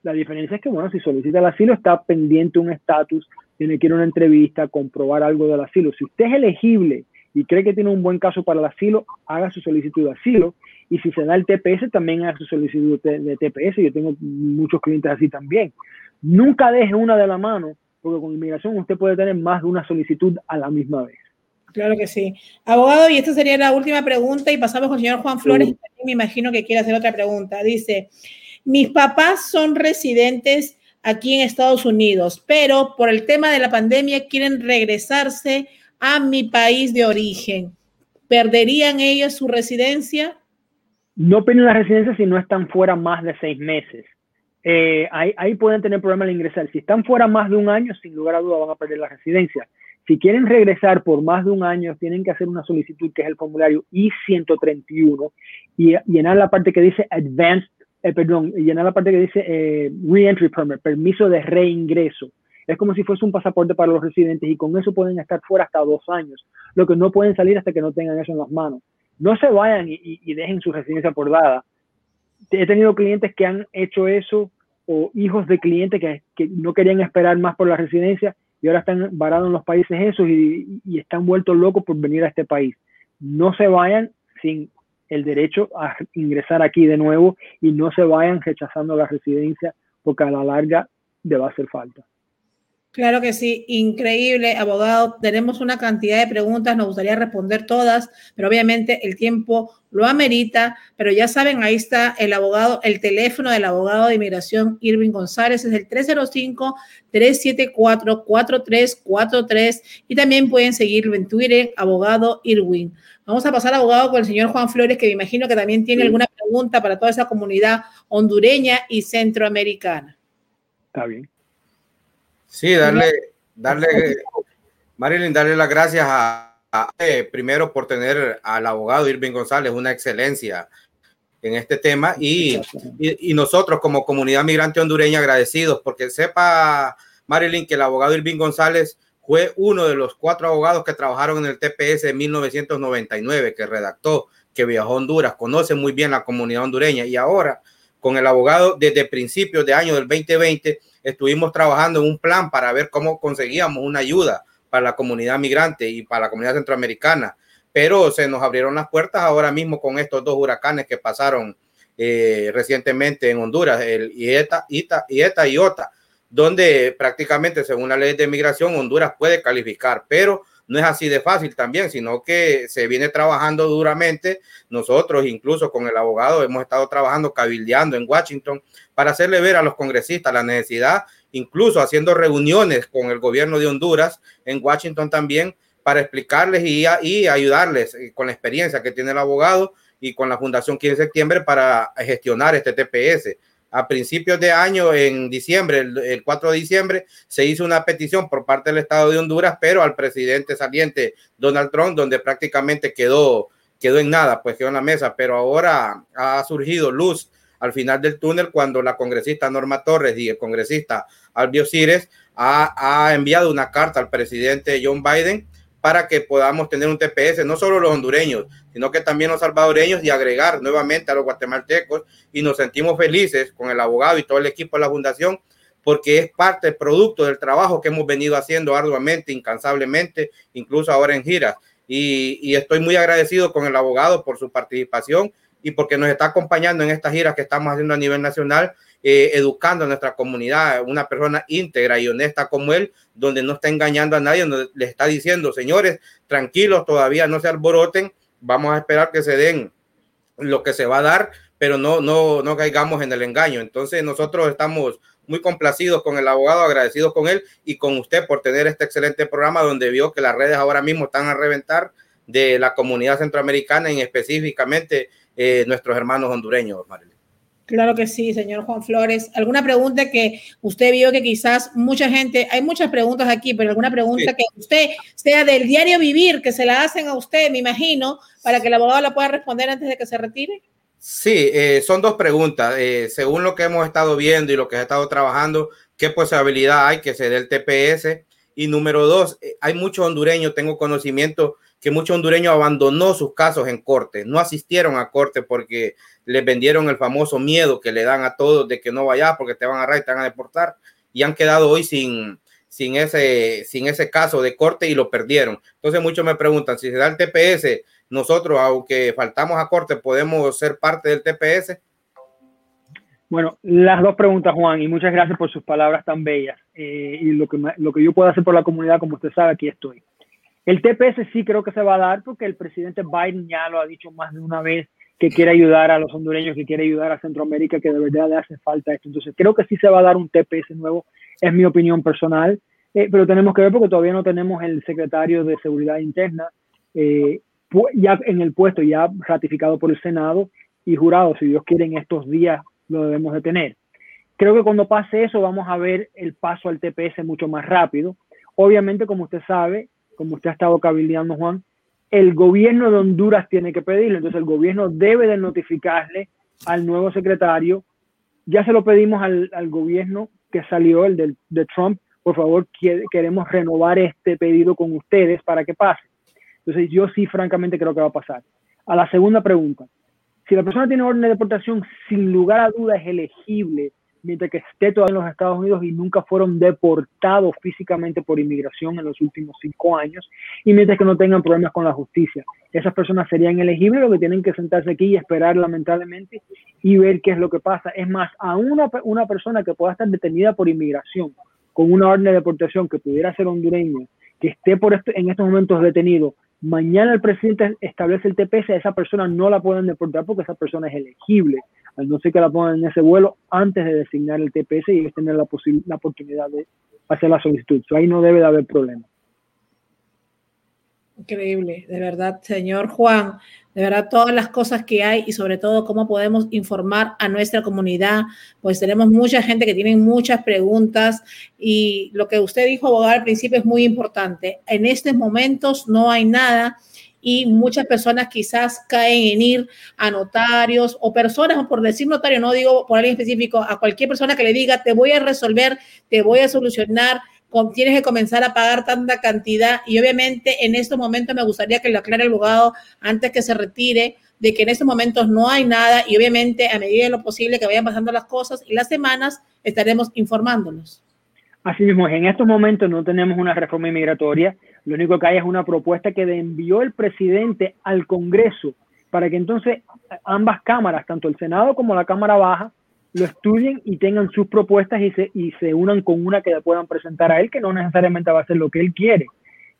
la diferencia es que, bueno, si solicita el asilo está pendiente un estatus tiene que ir a una entrevista, comprobar algo del asilo. Si usted es elegible y cree que tiene un buen caso para el asilo, haga su solicitud de asilo. Y si se da el TPS, también haga su solicitud de, TPS. Yo tengo muchos clientes así también. Nunca deje una de la mano, porque con inmigración usted puede tener más de una solicitud a la misma vez. Claro que sí. Abogado, y esta sería la última pregunta y pasamos con el señor Juan Flores, me imagino que quiere hacer otra pregunta. Dice, mis papás son residentes aquí en Estados Unidos, pero por el tema de la pandemia quieren regresarse a mi país de origen. ¿Perderían ellos su residencia? No pierden la residencia si no están fuera más de seis meses. Eh, ahí, pueden tener problemas al ingresar. Si están fuera más de un año, sin lugar a duda van a perder la residencia. Si quieren regresar por más de un año, tienen que hacer una solicitud que es el formulario I-131 y llenar la parte que dice Advanced eh, perdón, llenar la parte que dice eh, Re-Entry Permit, permiso de reingreso. Es como si fuese un pasaporte para los residentes y con eso pueden estar fuera hasta dos años, lo que no pueden salir hasta que no tengan eso en las manos. No se vayan y, dejen su residencia por dada. He tenido clientes que han hecho eso o hijos de clientes que, no querían esperar más por la residencia y ahora están varados en los países esos y, y están vueltos locos por venir a este país. No se vayan sin el derecho a ingresar aquí de nuevo y no se vayan rechazando la residencia porque a la larga le va a hacer falta. Claro que sí, increíble, abogado. Tenemos una cantidad de preguntas, nos gustaría responder todas, pero obviamente el tiempo lo amerita. Pero ya saben, ahí está el abogado, el teléfono del abogado de inmigración Irving González es el 305-374-4343 y también pueden seguirlo en Twitter, abogado Irwin. Vamos a pasar, abogado, con el señor Juan Flores, que me imagino que también tiene alguna pregunta para toda esa comunidad hondureña y centroamericana. Está bien. Sí, darle, darle, Marilyn, darle las gracias a, eh, primero por tener al abogado Irving González, una excelencia en este tema y, y, nosotros como comunidad migrante hondureña agradecidos porque sepa Marilyn que el abogado Irving González fue uno de los cuatro abogados que trabajaron en el TPS en 1999, que redactó, que viajó a Honduras, conoce muy bien la comunidad hondureña y ahora con el abogado desde principios de año del 2020 estuvimos trabajando en un plan para ver cómo conseguíamos una ayuda para la comunidad migrante y para la comunidad centroamericana, pero se nos abrieron las puertas ahora mismo con estos dos huracanes que pasaron eh, recientemente en Honduras, el IETA, ITA, IETA y OTA, donde prácticamente según la ley de migración Honduras puede calificar, pero no es así de fácil también, sino que se viene trabajando duramente. Nosotros, incluso con el abogado, hemos estado trabajando, cabildeando en Washington para hacerle ver a los congresistas la necesidad, incluso haciendo reuniones con el gobierno de Honduras en Washington también, para explicarles y, ayudarles eh, con la experiencia que tiene el abogado y con la Fundación 15 de septiembre para gestionar este TPS a principios de año, en diciembre, el, 4 de diciembre, se hizo una petición por parte del Estado de Honduras, pero al presidente saliente Donald Trump, donde prácticamente quedó, quedó en nada, pues quedó en la mesa, pero ahora ha surgido luz al final del túnel cuando la congresista Norma Torres y el congresista Albio Cires ha, ha enviado una carta al presidente John Biden para que podamos tener un TPS, no solo los hondureños, sino que también los salvadoreños y agregar nuevamente a los guatemaltecos. Y nos sentimos felices con el abogado y todo el equipo de la fundación, porque es parte, producto del trabajo que hemos venido haciendo arduamente, incansablemente, incluso ahora en giras. Y, y estoy muy agradecido con el abogado por su participación y porque nos está acompañando en estas giras que estamos haciendo a nivel nacional eh, educando a nuestra comunidad, una persona íntegra y honesta como él, donde no está engañando a nadie, donde le está diciendo, señores, tranquilos, todavía no se alboroten, vamos a esperar que se den lo que se va a dar, pero no, no, no caigamos en el engaño. Entonces nosotros estamos muy complacidos con el abogado, agradecidos con él y con usted por tener este excelente programa donde vio que las redes ahora mismo están a reventar de la comunidad centroamericana y específicamente eh, nuestros hermanos hondureños, Marilyn. Claro que sí, señor Juan Flores. ¿Alguna pregunta que usted vio que quizás mucha gente, hay muchas preguntas aquí, pero alguna pregunta que usted sea del diario vivir, que se la hacen a usted, me imagino, para que el abogado la pueda responder antes de que se retire? Sí, eh, son dos preguntas. Eh, según lo que hemos estado viendo y lo que he estado trabajando, ¿qué posibilidad hay que se dé el TPS? Y número dos, eh, hay muchos hondureños, tengo conocimiento que muchos hondureños abandonó sus casos en corte, no asistieron a corte porque les vendieron el famoso miedo que le dan a todos de que no vayas porque te van a y te van a deportar y han quedado hoy sin, sin, ese, sin ese caso de corte y lo perdieron. Entonces muchos me preguntan si se da el TPS, nosotros aunque faltamos a corte podemos ser parte del TPS. Bueno, las dos preguntas, Juan, y muchas gracias por sus palabras tan bellas. Eh, y lo que, lo que yo puedo hacer por la comunidad, como usted sabe, aquí estoy. El TPS sí creo que se va a dar porque el presidente Biden ya lo ha dicho más de una vez que quiere ayudar a los hondureños, que quiere ayudar a Centroamérica, que de verdad le hace falta esto. Entonces creo que sí se va a dar un TPS nuevo, es mi opinión personal, eh, pero tenemos que ver porque todavía no tenemos el secretario de Seguridad Interna eh, ya en el puesto, ya ratificado por el Senado y jurado, si Dios quiere en estos días lo debemos de tener. Creo que cuando pase eso vamos a ver el paso al TPS mucho más rápido. Obviamente, como usted sabe, como usted ha estado cabildeando, Juan, el gobierno de Honduras tiene que pedirlo. Entonces, el gobierno debe de notificarle al nuevo secretario. Ya se lo pedimos al, gobierno que salió, el de, de Trump. Por favor, queremos renovar este pedido con ustedes para que pase. Entonces, yo sí, francamente, creo que va a pasar. A la segunda pregunta. Si la persona tiene orden de deportación, sin lugar a duda es elegible mientras que esté todavía en los Estados Unidos y nunca fueron deportados físicamente por inmigración en los últimos cinco años, y mientras que no tengan problemas con la justicia. Esas personas serían elegibles, lo que tienen que sentarse aquí y esperar lamentablemente y ver qué es lo que pasa. Es más, a una, una persona que pueda estar detenida por inmigración, con una orden de deportación que pudiera ser hondureña, que esté por este, en estos momentos detenido, mañana el presidente establece el TPS, a esa persona no la pueden deportar porque esa persona es elegible al no ser que la pongan en ese vuelo antes de designar el TPS y ellos tener la, la oportunidad de hacer la solicitud. ahí no debe de haber problema. Increíble, de verdad, señor Juan, de verdad todas las cosas que hay y sobre todo cómo podemos informar a nuestra comunidad, pues tenemos mucha gente que tiene muchas preguntas y lo que usted dijo, abogado, al principio es muy importante. En estos momentos no hay nada y muchas personas quizás caen en ir a notarios o personas, por decir notario, no digo por alguien específico, a cualquier persona que le diga, te voy a resolver, te voy a solucionar, tienes que comenzar a pagar tanta cantidad y obviamente en estos momentos me gustaría que lo aclare el abogado antes que se retire, de que en estos momentos no hay nada y obviamente a medida de lo posible que vayan pasando las cosas y las semanas estaremos informándolos. Así mismo, en estos momentos no tenemos una reforma inmigratoria, lo único que hay es una propuesta que envió el presidente al Congreso para que entonces ambas cámaras, tanto el Senado como la Cámara Baja, lo estudien y tengan sus propuestas y se, y se unan con una que puedan presentar a él, que no necesariamente va a ser lo que él quiere.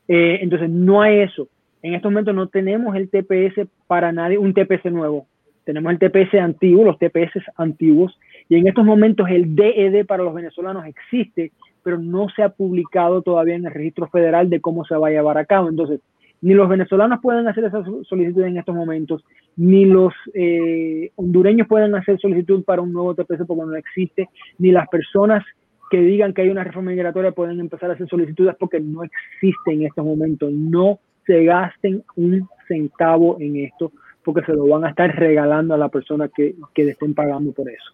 Eh, entonces, no hay eso. En estos momentos no tenemos el TPS para nadie, un TPS nuevo. Tenemos el TPS antiguo, los TPS antiguos, y en estos momentos el DED para los venezolanos existe, pero no se ha publicado todavía en el registro federal de cómo se va a llevar a cabo. Entonces, ni los venezolanos pueden hacer esa solicitud en estos momentos, ni los eh, hondureños pueden hacer solicitud para un nuevo TPS porque no existe, ni las personas que digan que hay una reforma migratoria pueden empezar a hacer solicitudes porque no existe en estos momentos. No se gasten un centavo en esto porque se lo van a estar regalando a la persona que, que le estén pagando por eso.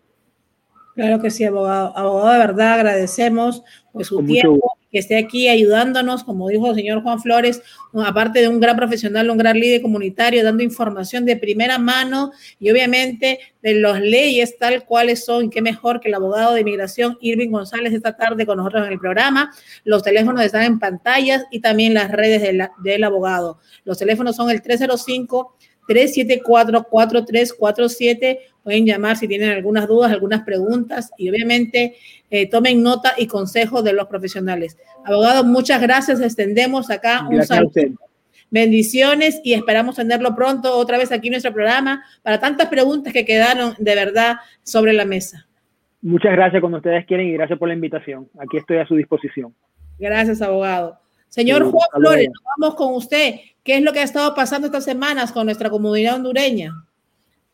Claro que sí, abogado. Abogado, de verdad agradecemos pues, su tiempo, que esté aquí ayudándonos, como dijo el señor Juan Flores, aparte de un gran profesional, un gran líder comunitario, dando información de primera mano y obviamente de las leyes tal cuales son. Qué mejor que el abogado de inmigración Irving González esta tarde con nosotros en el programa. Los teléfonos están en pantallas y también las redes del abogado. Los teléfonos son el 305 374-4347. Pueden llamar si tienen algunas dudas, algunas preguntas y obviamente eh, tomen nota y consejo de los profesionales. Abogado, muchas gracias. Extendemos acá un saludo. Bendiciones y esperamos tenerlo pronto otra vez aquí en nuestro programa para tantas preguntas que quedaron de verdad sobre la mesa. Muchas gracias cuando ustedes quieren y gracias por la invitación. Aquí estoy a su disposición. Gracias, abogado. Señor Juan Flores, vamos con usted. ¿Qué es lo que ha estado pasando estas semanas con nuestra comunidad hondureña?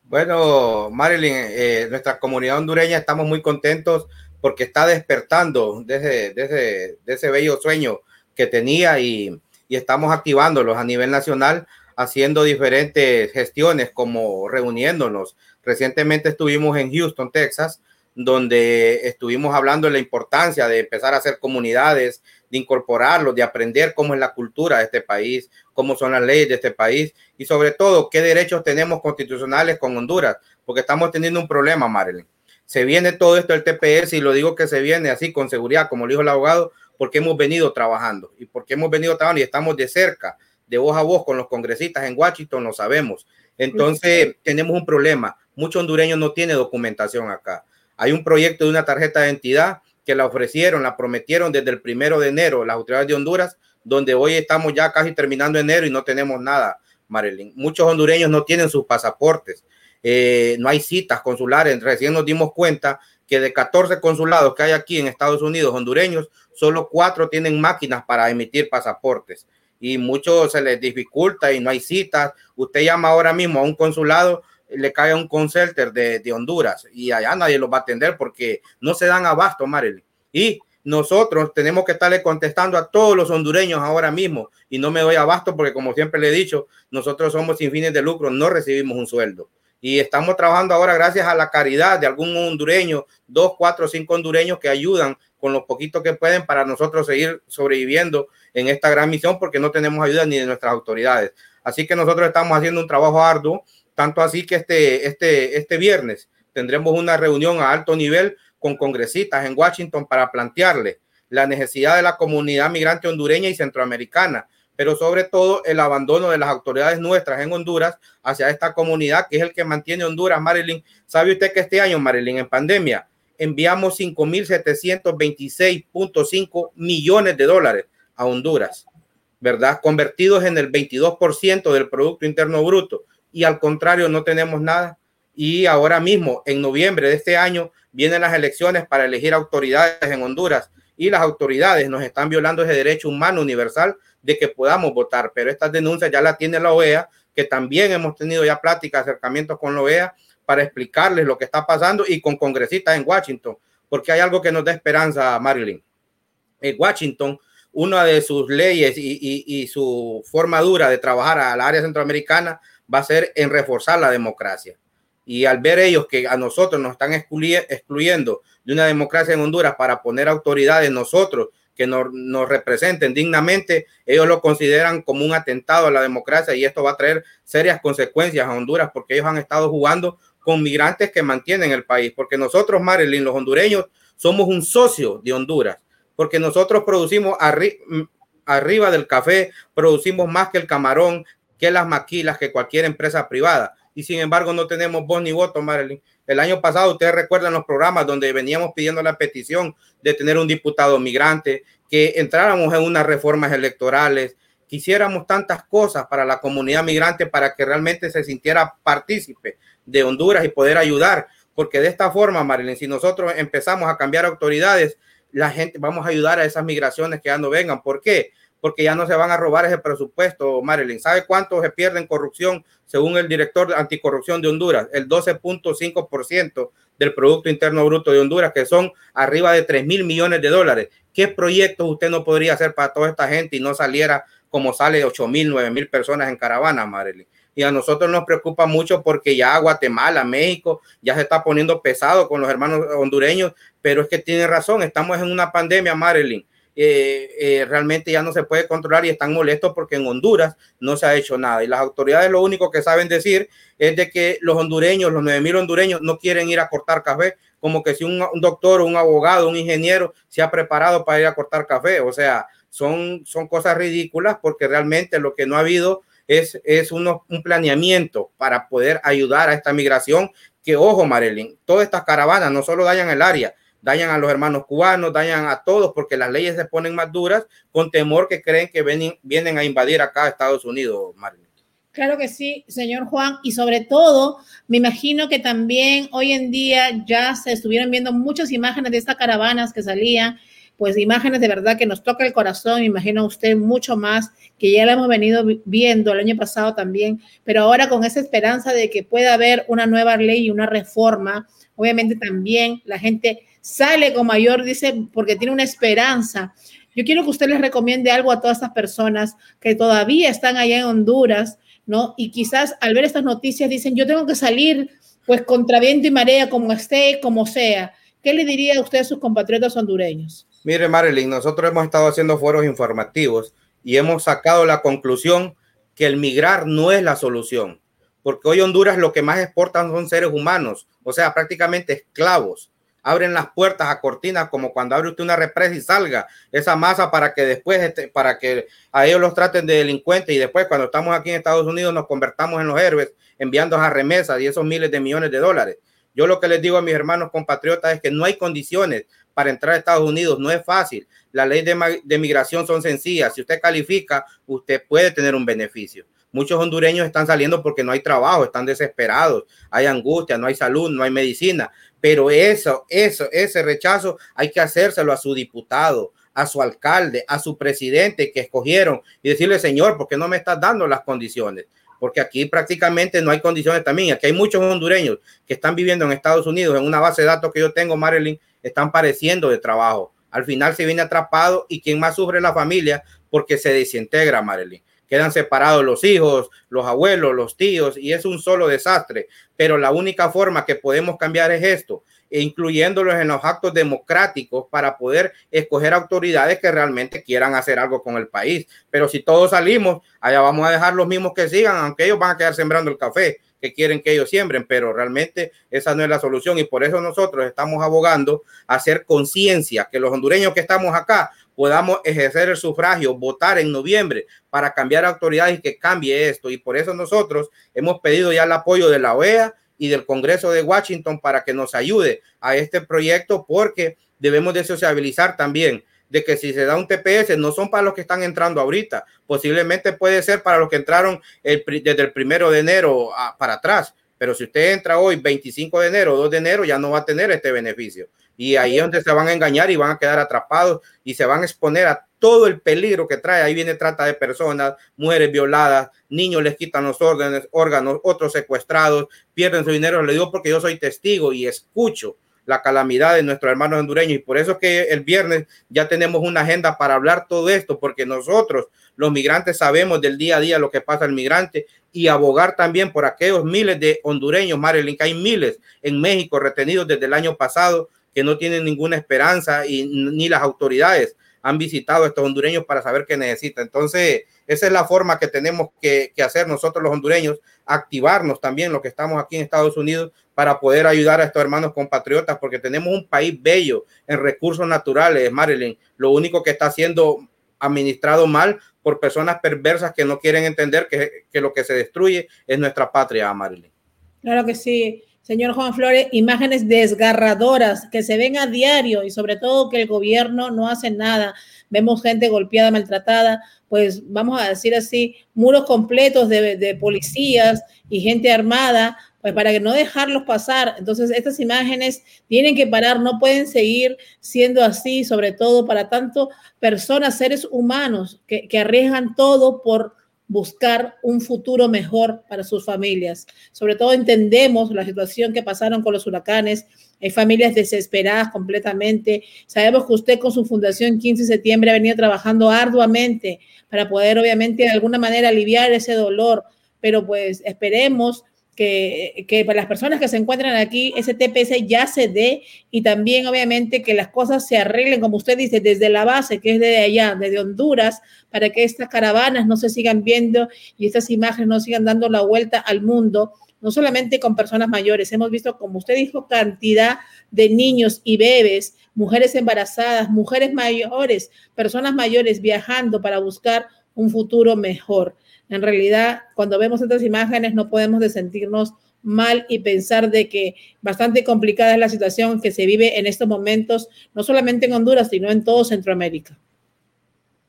Bueno, Marilyn, eh, nuestra comunidad hondureña estamos muy contentos porque está despertando desde, desde, ese bello sueño que tenía y, y estamos activándolos a nivel nacional, haciendo diferentes gestiones como reuniéndonos. Recientemente estuvimos en Houston, Texas, donde estuvimos hablando de la importancia de empezar a hacer comunidades, de incorporarlos, de aprender cómo es la cultura de este país, cómo son las leyes de este país y sobre todo qué derechos tenemos constitucionales con Honduras, porque estamos teniendo un problema, Marilyn. Se viene todo esto del TPS y lo digo que se viene así con seguridad, como lo dijo el abogado, porque hemos venido trabajando y porque hemos venido trabajando y estamos de cerca, de voz a voz con los congresistas en Washington, lo sabemos. Entonces, tenemos un problema. Muchos hondureños no tienen documentación acá. Hay un proyecto de una tarjeta de identidad que la ofrecieron, la prometieron desde el primero de enero las autoridades de Honduras, donde hoy estamos ya casi terminando enero y no tenemos nada, Marilyn. Muchos hondureños no tienen sus pasaportes, eh, no hay citas consulares. Recién nos dimos cuenta que de 14 consulados que hay aquí en Estados Unidos hondureños, solo cuatro tienen máquinas para emitir pasaportes y muchos se les dificulta y no hay citas. Usted llama ahora mismo a un consulado le cae a un consulter de, de, Honduras y allá nadie los va a atender porque no se dan abasto, Marilyn. Y nosotros tenemos que estarle contestando a todos los hondureños ahora mismo y no me doy abasto porque como siempre le he dicho, nosotros somos sin fines de lucro, no recibimos un sueldo. Y estamos trabajando ahora gracias a la caridad de algún hondureño, dos, cuatro, cinco hondureños que ayudan con lo poquito que pueden para nosotros seguir sobreviviendo en esta gran misión porque no tenemos ayuda ni de nuestras autoridades. Así que nosotros estamos haciendo un trabajo arduo tanto así que este, este, este viernes tendremos una reunión a alto nivel con congresistas en Washington para plantearle la necesidad de la comunidad migrante hondureña y centroamericana, pero sobre todo el abandono de las autoridades nuestras en Honduras hacia esta comunidad que es el que mantiene Honduras, Marilyn. ¿Sabe usted que este año, Marilyn, en pandemia, enviamos 5.726.5 millones de dólares a Honduras, ¿verdad? Convertidos en el 22% del Producto Interno Bruto y al contrario no tenemos nada. Y ahora mismo, en noviembre de este año, vienen las elecciones para elegir autoridades en Honduras y las autoridades nos están violando ese derecho humano universal de que podamos votar. Pero estas denuncias ya las tiene la OEA, que también hemos tenido ya pláticas, acercamientos con la OEA para explicarles lo que está pasando y con congresistas en Washington, porque hay algo que nos da esperanza, Marilyn. En Washington, una de sus leyes y, y, y su forma dura de trabajar a la área centroamericana va a ser en reforzar la democracia. Y al ver ellos que a nosotros nos están excluyendo de una democracia en Honduras para poner autoridades nosotros que nos, nos, representen dignamente, ellos lo consideran como un atentado a la democracia y esto va a traer serias consecuencias a Honduras porque ellos han estado jugando con migrantes que mantienen el país, porque nosotros, Marilyn, los hondureños, somos un socio de Honduras, porque nosotros producimos arriba del café, producimos más que el camarón, que las maquilas, que cualquier empresa privada. Y sin embargo no tenemos voz ni voto, Marilyn. El año pasado, ustedes recuerdan los programas donde veníamos pidiendo la petición de tener un diputado migrante, que entráramos en unas reformas electorales, quisiéramos tantas cosas para la comunidad migrante para que realmente se sintiera partícipe de Honduras y poder ayudar. Porque de esta forma, Marilyn, si nosotros empezamos a cambiar autoridades, la gente, vamos a ayudar a esas migraciones que ya no vengan. ¿Por qué? Porque ya no se van a robar ese presupuesto, Marilyn. ¿Sabe cuánto se pierde en corrupción según el director de anticorrupción de Honduras? El 12.5% del Producto Interno Bruto de Honduras, que son arriba de 3 mil millones de dólares. ¿Qué proyectos usted no podría hacer para toda esta gente y no saliera como sale 8 mil, 9 mil personas en caravana, Marilyn? y a nosotros nos preocupa mucho porque ya Guatemala, México, ya se está poniendo pesado con los hermanos hondureños, pero es que tiene razón, estamos en una pandemia, Marilyn. Eh, eh, realmente ya no se puede controlar y están molestos porque en Honduras no se ha hecho nada. Y las autoridades lo único que saben decir es de que los hondureños, los 9 mil hondureños, no quieren ir a cortar café, como que si un, un, doctor, un abogado, un ingeniero se ha preparado para ir a cortar café. O sea, son, son cosas ridículas porque realmente lo que no ha habido es, es uno, un planeamiento para poder ayudar a esta migración. Que ojo, Marilyn, todas estas caravanas no solo dañan el área, dañan a los hermanos cubanos, dañan a todos porque las leyes se ponen más duras con temor que creen que vienen, vienen a invadir acá a Estados Unidos, Marilyn. Claro que sí, señor Juan. Y sobre todo, me imagino que también hoy en día ya se estuvieron viendo muchas imágenes de estas caravanas que salían pues imágenes de verdad que nos toca el corazón, imagino usted mucho más, que ya la hemos venido viendo el año pasado también, pero ahora con esa esperanza de que pueda haber una nueva ley y una reforma, obviamente también la gente sale con mayor, dice, porque tiene una esperanza. Yo quiero que usted les recomiende algo a todas estas personas que todavía están allá en Honduras, ¿no? Y quizás al ver estas noticias dicen, yo tengo que salir pues contra viento y marea, como esté, como sea. ¿Qué le diría a usted a sus compatriotas hondureños? Mire, Marilyn, nosotros hemos estado haciendo foros informativos y hemos sacado la conclusión que el migrar no es la solución, porque hoy Honduras lo que más exportan son seres humanos, o sea, prácticamente esclavos. Abren las puertas a cortinas como cuando abre usted una represa y salga esa masa para que después, este, para que a ellos los traten de delincuentes y después cuando estamos aquí en Estados Unidos nos convertamos en los héroes enviando a remesas y esos miles de millones de dólares. Yo lo que les digo a mis hermanos compatriotas es que no hay condiciones para entrar a Estados Unidos. No es fácil. La ley de, de migración son sencillas. Si usted califica, usted puede tener un beneficio. Muchos hondureños están saliendo porque no hay trabajo, están desesperados, hay angustia, no hay salud, no hay medicina. Pero eso, eso, ese rechazo hay que hacérselo a su diputado, a su alcalde, a su presidente que escogieron y decirle, señor, ¿por qué no me estás dando las condiciones? Porque aquí prácticamente no hay condiciones también. Aquí hay muchos hondureños que están viviendo en Estados Unidos. En una base de datos que yo tengo, Marilyn, están pareciendo de trabajo. Al final se viene atrapado y quien más sufre la familia porque se desintegra, Marilyn. Quedan separados los hijos, los abuelos, los tíos y es un solo desastre. Pero la única forma que podemos cambiar es esto, incluyéndolos en los actos democráticos para poder escoger autoridades que realmente quieran hacer algo con el país. Pero si todos salimos, allá vamos a dejar los mismos que sigan, aunque ellos van a quedar sembrando el café que quieren que ellos siembren, pero realmente esa no es la solución y por eso nosotros estamos abogando a hacer conciencia que los hondureños que estamos acá podamos ejercer el sufragio, votar en noviembre para cambiar autoridades y que cambie esto. Y por eso nosotros hemos pedido ya el apoyo de la OEA y del Congreso de Washington para que nos ayude a este proyecto porque debemos de sociabilizar también de que si se da un TPS no son para los que están entrando ahorita, posiblemente puede ser para los que entraron desde el primero de enero para atrás, pero si usted entra hoy 25 de enero, 2 de enero, ya no va a tener este beneficio. Y ahí es donde se van a engañar y van a quedar atrapados y se van a exponer a todo el peligro que trae. Ahí viene trata de personas, mujeres violadas, niños les quitan los órdenes, órganos, otros secuestrados, pierden su dinero. Le digo porque yo soy testigo y escucho la calamidad de nuestros hermanos hondureños. Y por eso que el viernes ya tenemos una agenda para hablar todo esto, porque nosotros, los migrantes, sabemos del día a día lo que pasa al migrante y abogar también por aquellos miles de hondureños, Marilyn, que hay miles en México retenidos desde el año pasado que no tienen ninguna esperanza y ni las autoridades han visitado a estos hondureños para saber qué necesitan. Entonces, esa es la forma que tenemos que, que, hacer nosotros los hondureños, activarnos también los que estamos aquí en Estados Unidos para poder ayudar a estos hermanos compatriotas, porque tenemos un país bello en recursos naturales, Marilyn. Lo único que está siendo administrado mal por personas perversas que no quieren entender que, que lo que se destruye es nuestra patria, Marilyn. Claro que sí. Señor Juan Flores, imágenes desgarradoras que se ven a diario y sobre todo que el gobierno no hace nada. Vemos gente golpeada, maltratada, pues vamos a decir así, muros completos de, policías y gente armada pues para que no dejarlos pasar. Entonces, estas imágenes tienen que parar, no pueden seguir siendo así, sobre todo para tanto personas, seres humanos que arriesgan todo por buscar un futuro mejor para sus familias. Sobre todo entendemos la situación que pasaron con los huracanes. Hay familias desesperadas completamente. Sabemos que usted con su fundación 15 de septiembre ha venido trabajando arduamente para poder obviamente de alguna manera aliviar ese dolor, pero pues esperemos que, para las personas que se encuentran aquí, ese TPS ya se dé y también obviamente que las cosas se arreglen, como usted dice, desde la base, que es de allá, desde Honduras, para que estas caravanas no se sigan viendo y estas imágenes no sigan dando la vuelta al mundo, no solamente con personas mayores. Hemos visto, como usted dijo, cantidad de niños y bebés, mujeres embarazadas, mujeres mayores, personas mayores viajando para buscar un futuro mejor. En realidad, cuando vemos estas imágenes no podemos de sentirnos mal y pensar de que bastante complicada es la situación que se vive en estos momentos, no solamente en Honduras, sino en todo Centroamérica.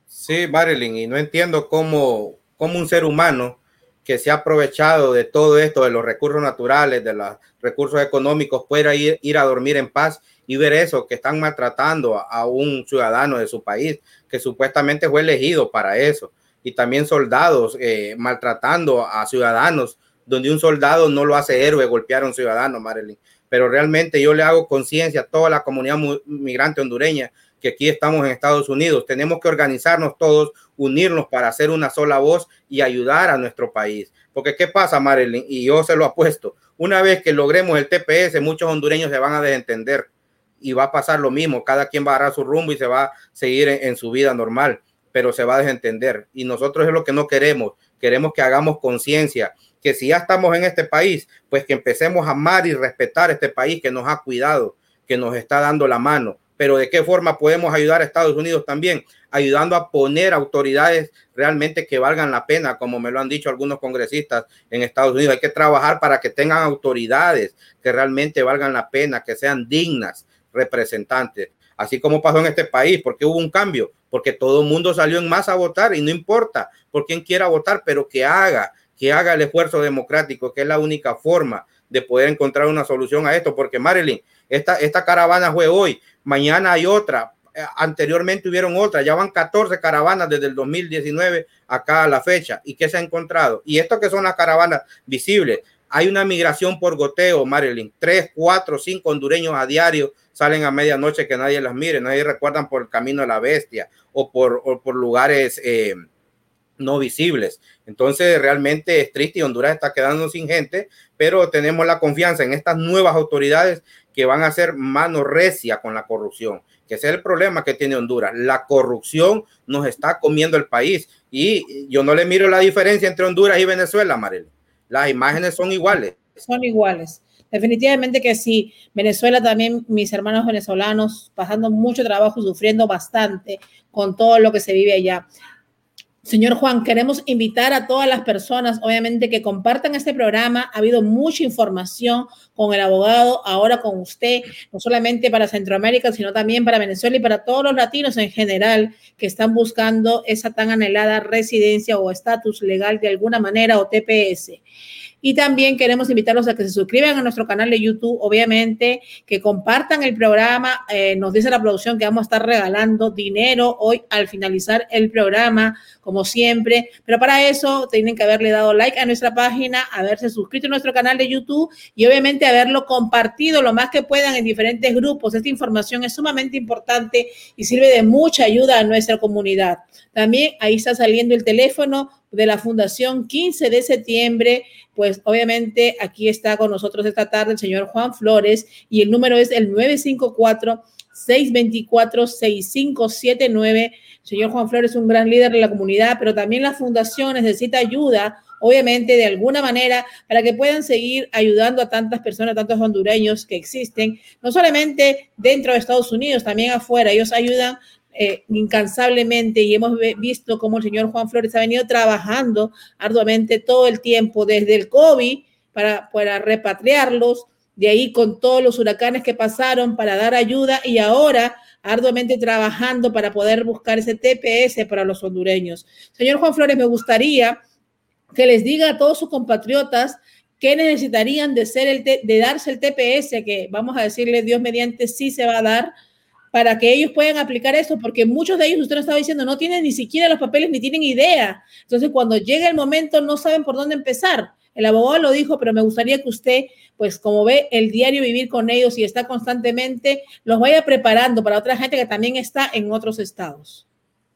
Sí, Marilyn, y no entiendo cómo, cómo un ser humano que se ha aprovechado de todo esto, de los recursos naturales, de los recursos económicos, pueda ir, ir a dormir en paz y ver eso, que están maltratando a, a un ciudadano de su país, que supuestamente fue elegido para eso y también soldados eh, maltratando a ciudadanos, donde un soldado no lo hace héroe golpear a un ciudadano, Marilyn. Pero realmente yo le hago conciencia a toda la comunidad migrante hondureña que aquí estamos en Estados Unidos. Tenemos que organizarnos todos, unirnos para hacer una sola voz y ayudar a nuestro país. Porque ¿qué pasa, Marilyn? Y yo se lo apuesto. Una vez que logremos el TPS, muchos hondureños se van a desentender y va a pasar lo mismo. Cada quien va a agarrar su rumbo y se va a seguir en, en su vida normal pero se va a desentender. Y nosotros es lo que no queremos. Queremos que hagamos conciencia, que si ya estamos en este país, pues que empecemos a amar y respetar este país que nos ha cuidado, que nos está dando la mano. Pero de qué forma podemos ayudar a Estados Unidos también, ayudando a poner autoridades realmente que valgan la pena, como me lo han dicho algunos congresistas en Estados Unidos. Hay que trabajar para que tengan autoridades que realmente valgan la pena, que sean dignas representantes así como pasó en este país, porque hubo un cambio, porque todo el mundo salió en masa a votar y no importa por quién quiera votar, pero que haga, que haga el esfuerzo democrático, que es la única forma de poder encontrar una solución a esto, porque Marilyn, esta, esta caravana fue hoy, mañana hay otra, eh, anteriormente hubieron otra, ya van 14 caravanas desde el 2019 acá a la fecha. ¿Y qué se ha encontrado? Y esto que son las caravanas visibles, hay una migración por goteo, Marilyn, tres, cuatro, cinco hondureños a diario salen a medianoche que nadie las mire, nadie recuerdan por el camino de la bestia o por, lugares eh, no visibles. Entonces realmente es triste y Honduras está quedando sin gente, pero tenemos la confianza en estas nuevas autoridades que van a hacer mano recia con la corrupción, que ese es el problema que tiene Honduras. La corrupción nos está comiendo el país y yo no le miro la diferencia entre Honduras y Venezuela, Marilyn. Las imágenes son iguales. Son iguales. Definitivamente que sí. Venezuela también, mis hermanos venezolanos, pasando mucho trabajo, sufriendo bastante con todo lo que se vive allá. Señor Juan, queremos invitar a todas las personas, obviamente, que compartan este programa. Ha habido mucha información con el abogado, ahora con usted, no solamente para Centroamérica, sino también para Venezuela y para todos los latinos en general que están buscando esa tan anhelada residencia o estatus legal de alguna manera o TPS. Y también queremos invitarlos a que se suscriban a nuestro canal de YouTube, obviamente, que compartan el programa. Eh, nos dice la producción que vamos a estar regalando dinero hoy al finalizar el programa, como siempre. Pero para eso tienen que haberle dado like a nuestra página, haberse suscrito a nuestro canal de YouTube y obviamente haberlo compartido lo más que puedan en diferentes grupos. Esta información es sumamente importante y sirve de mucha ayuda a nuestra comunidad. También ahí está saliendo el teléfono de la Fundación 15 de septiembre, pues obviamente aquí está con nosotros esta tarde el señor Juan Flores y el número es el 954 624-6579. Señor Juan Flores es un gran líder de la comunidad, pero también la fundación necesita ayuda obviamente de alguna manera para que puedan seguir ayudando a tantas personas, tantos hondureños que existen, no solamente dentro de Estados Unidos, también afuera. Ellos ayudan eh, incansablemente y hemos visto cómo el señor Juan Flores ha venido trabajando arduamente todo el tiempo desde el COVID para, para repatriarlos, de ahí con todos los huracanes que pasaron para dar ayuda y ahora arduamente trabajando para poder buscar ese TPS para los hondureños. Señor Juan Flores, me gustaría que les diga a todos sus compatriotas qué necesitarían de, ser el de darse el TPS, que vamos a decirle Dios mediante sí se va a dar, para que ellos puedan aplicar eso, porque muchos de ellos, usted nos estaba diciendo, no tienen ni siquiera los papeles ni tienen idea. Entonces, cuando llega el momento, no saben por dónde empezar. El abogado lo dijo, pero me gustaría que usted, pues como ve el diario vivir con ellos y está constantemente, los vaya preparando para otra gente que también está en otros estados.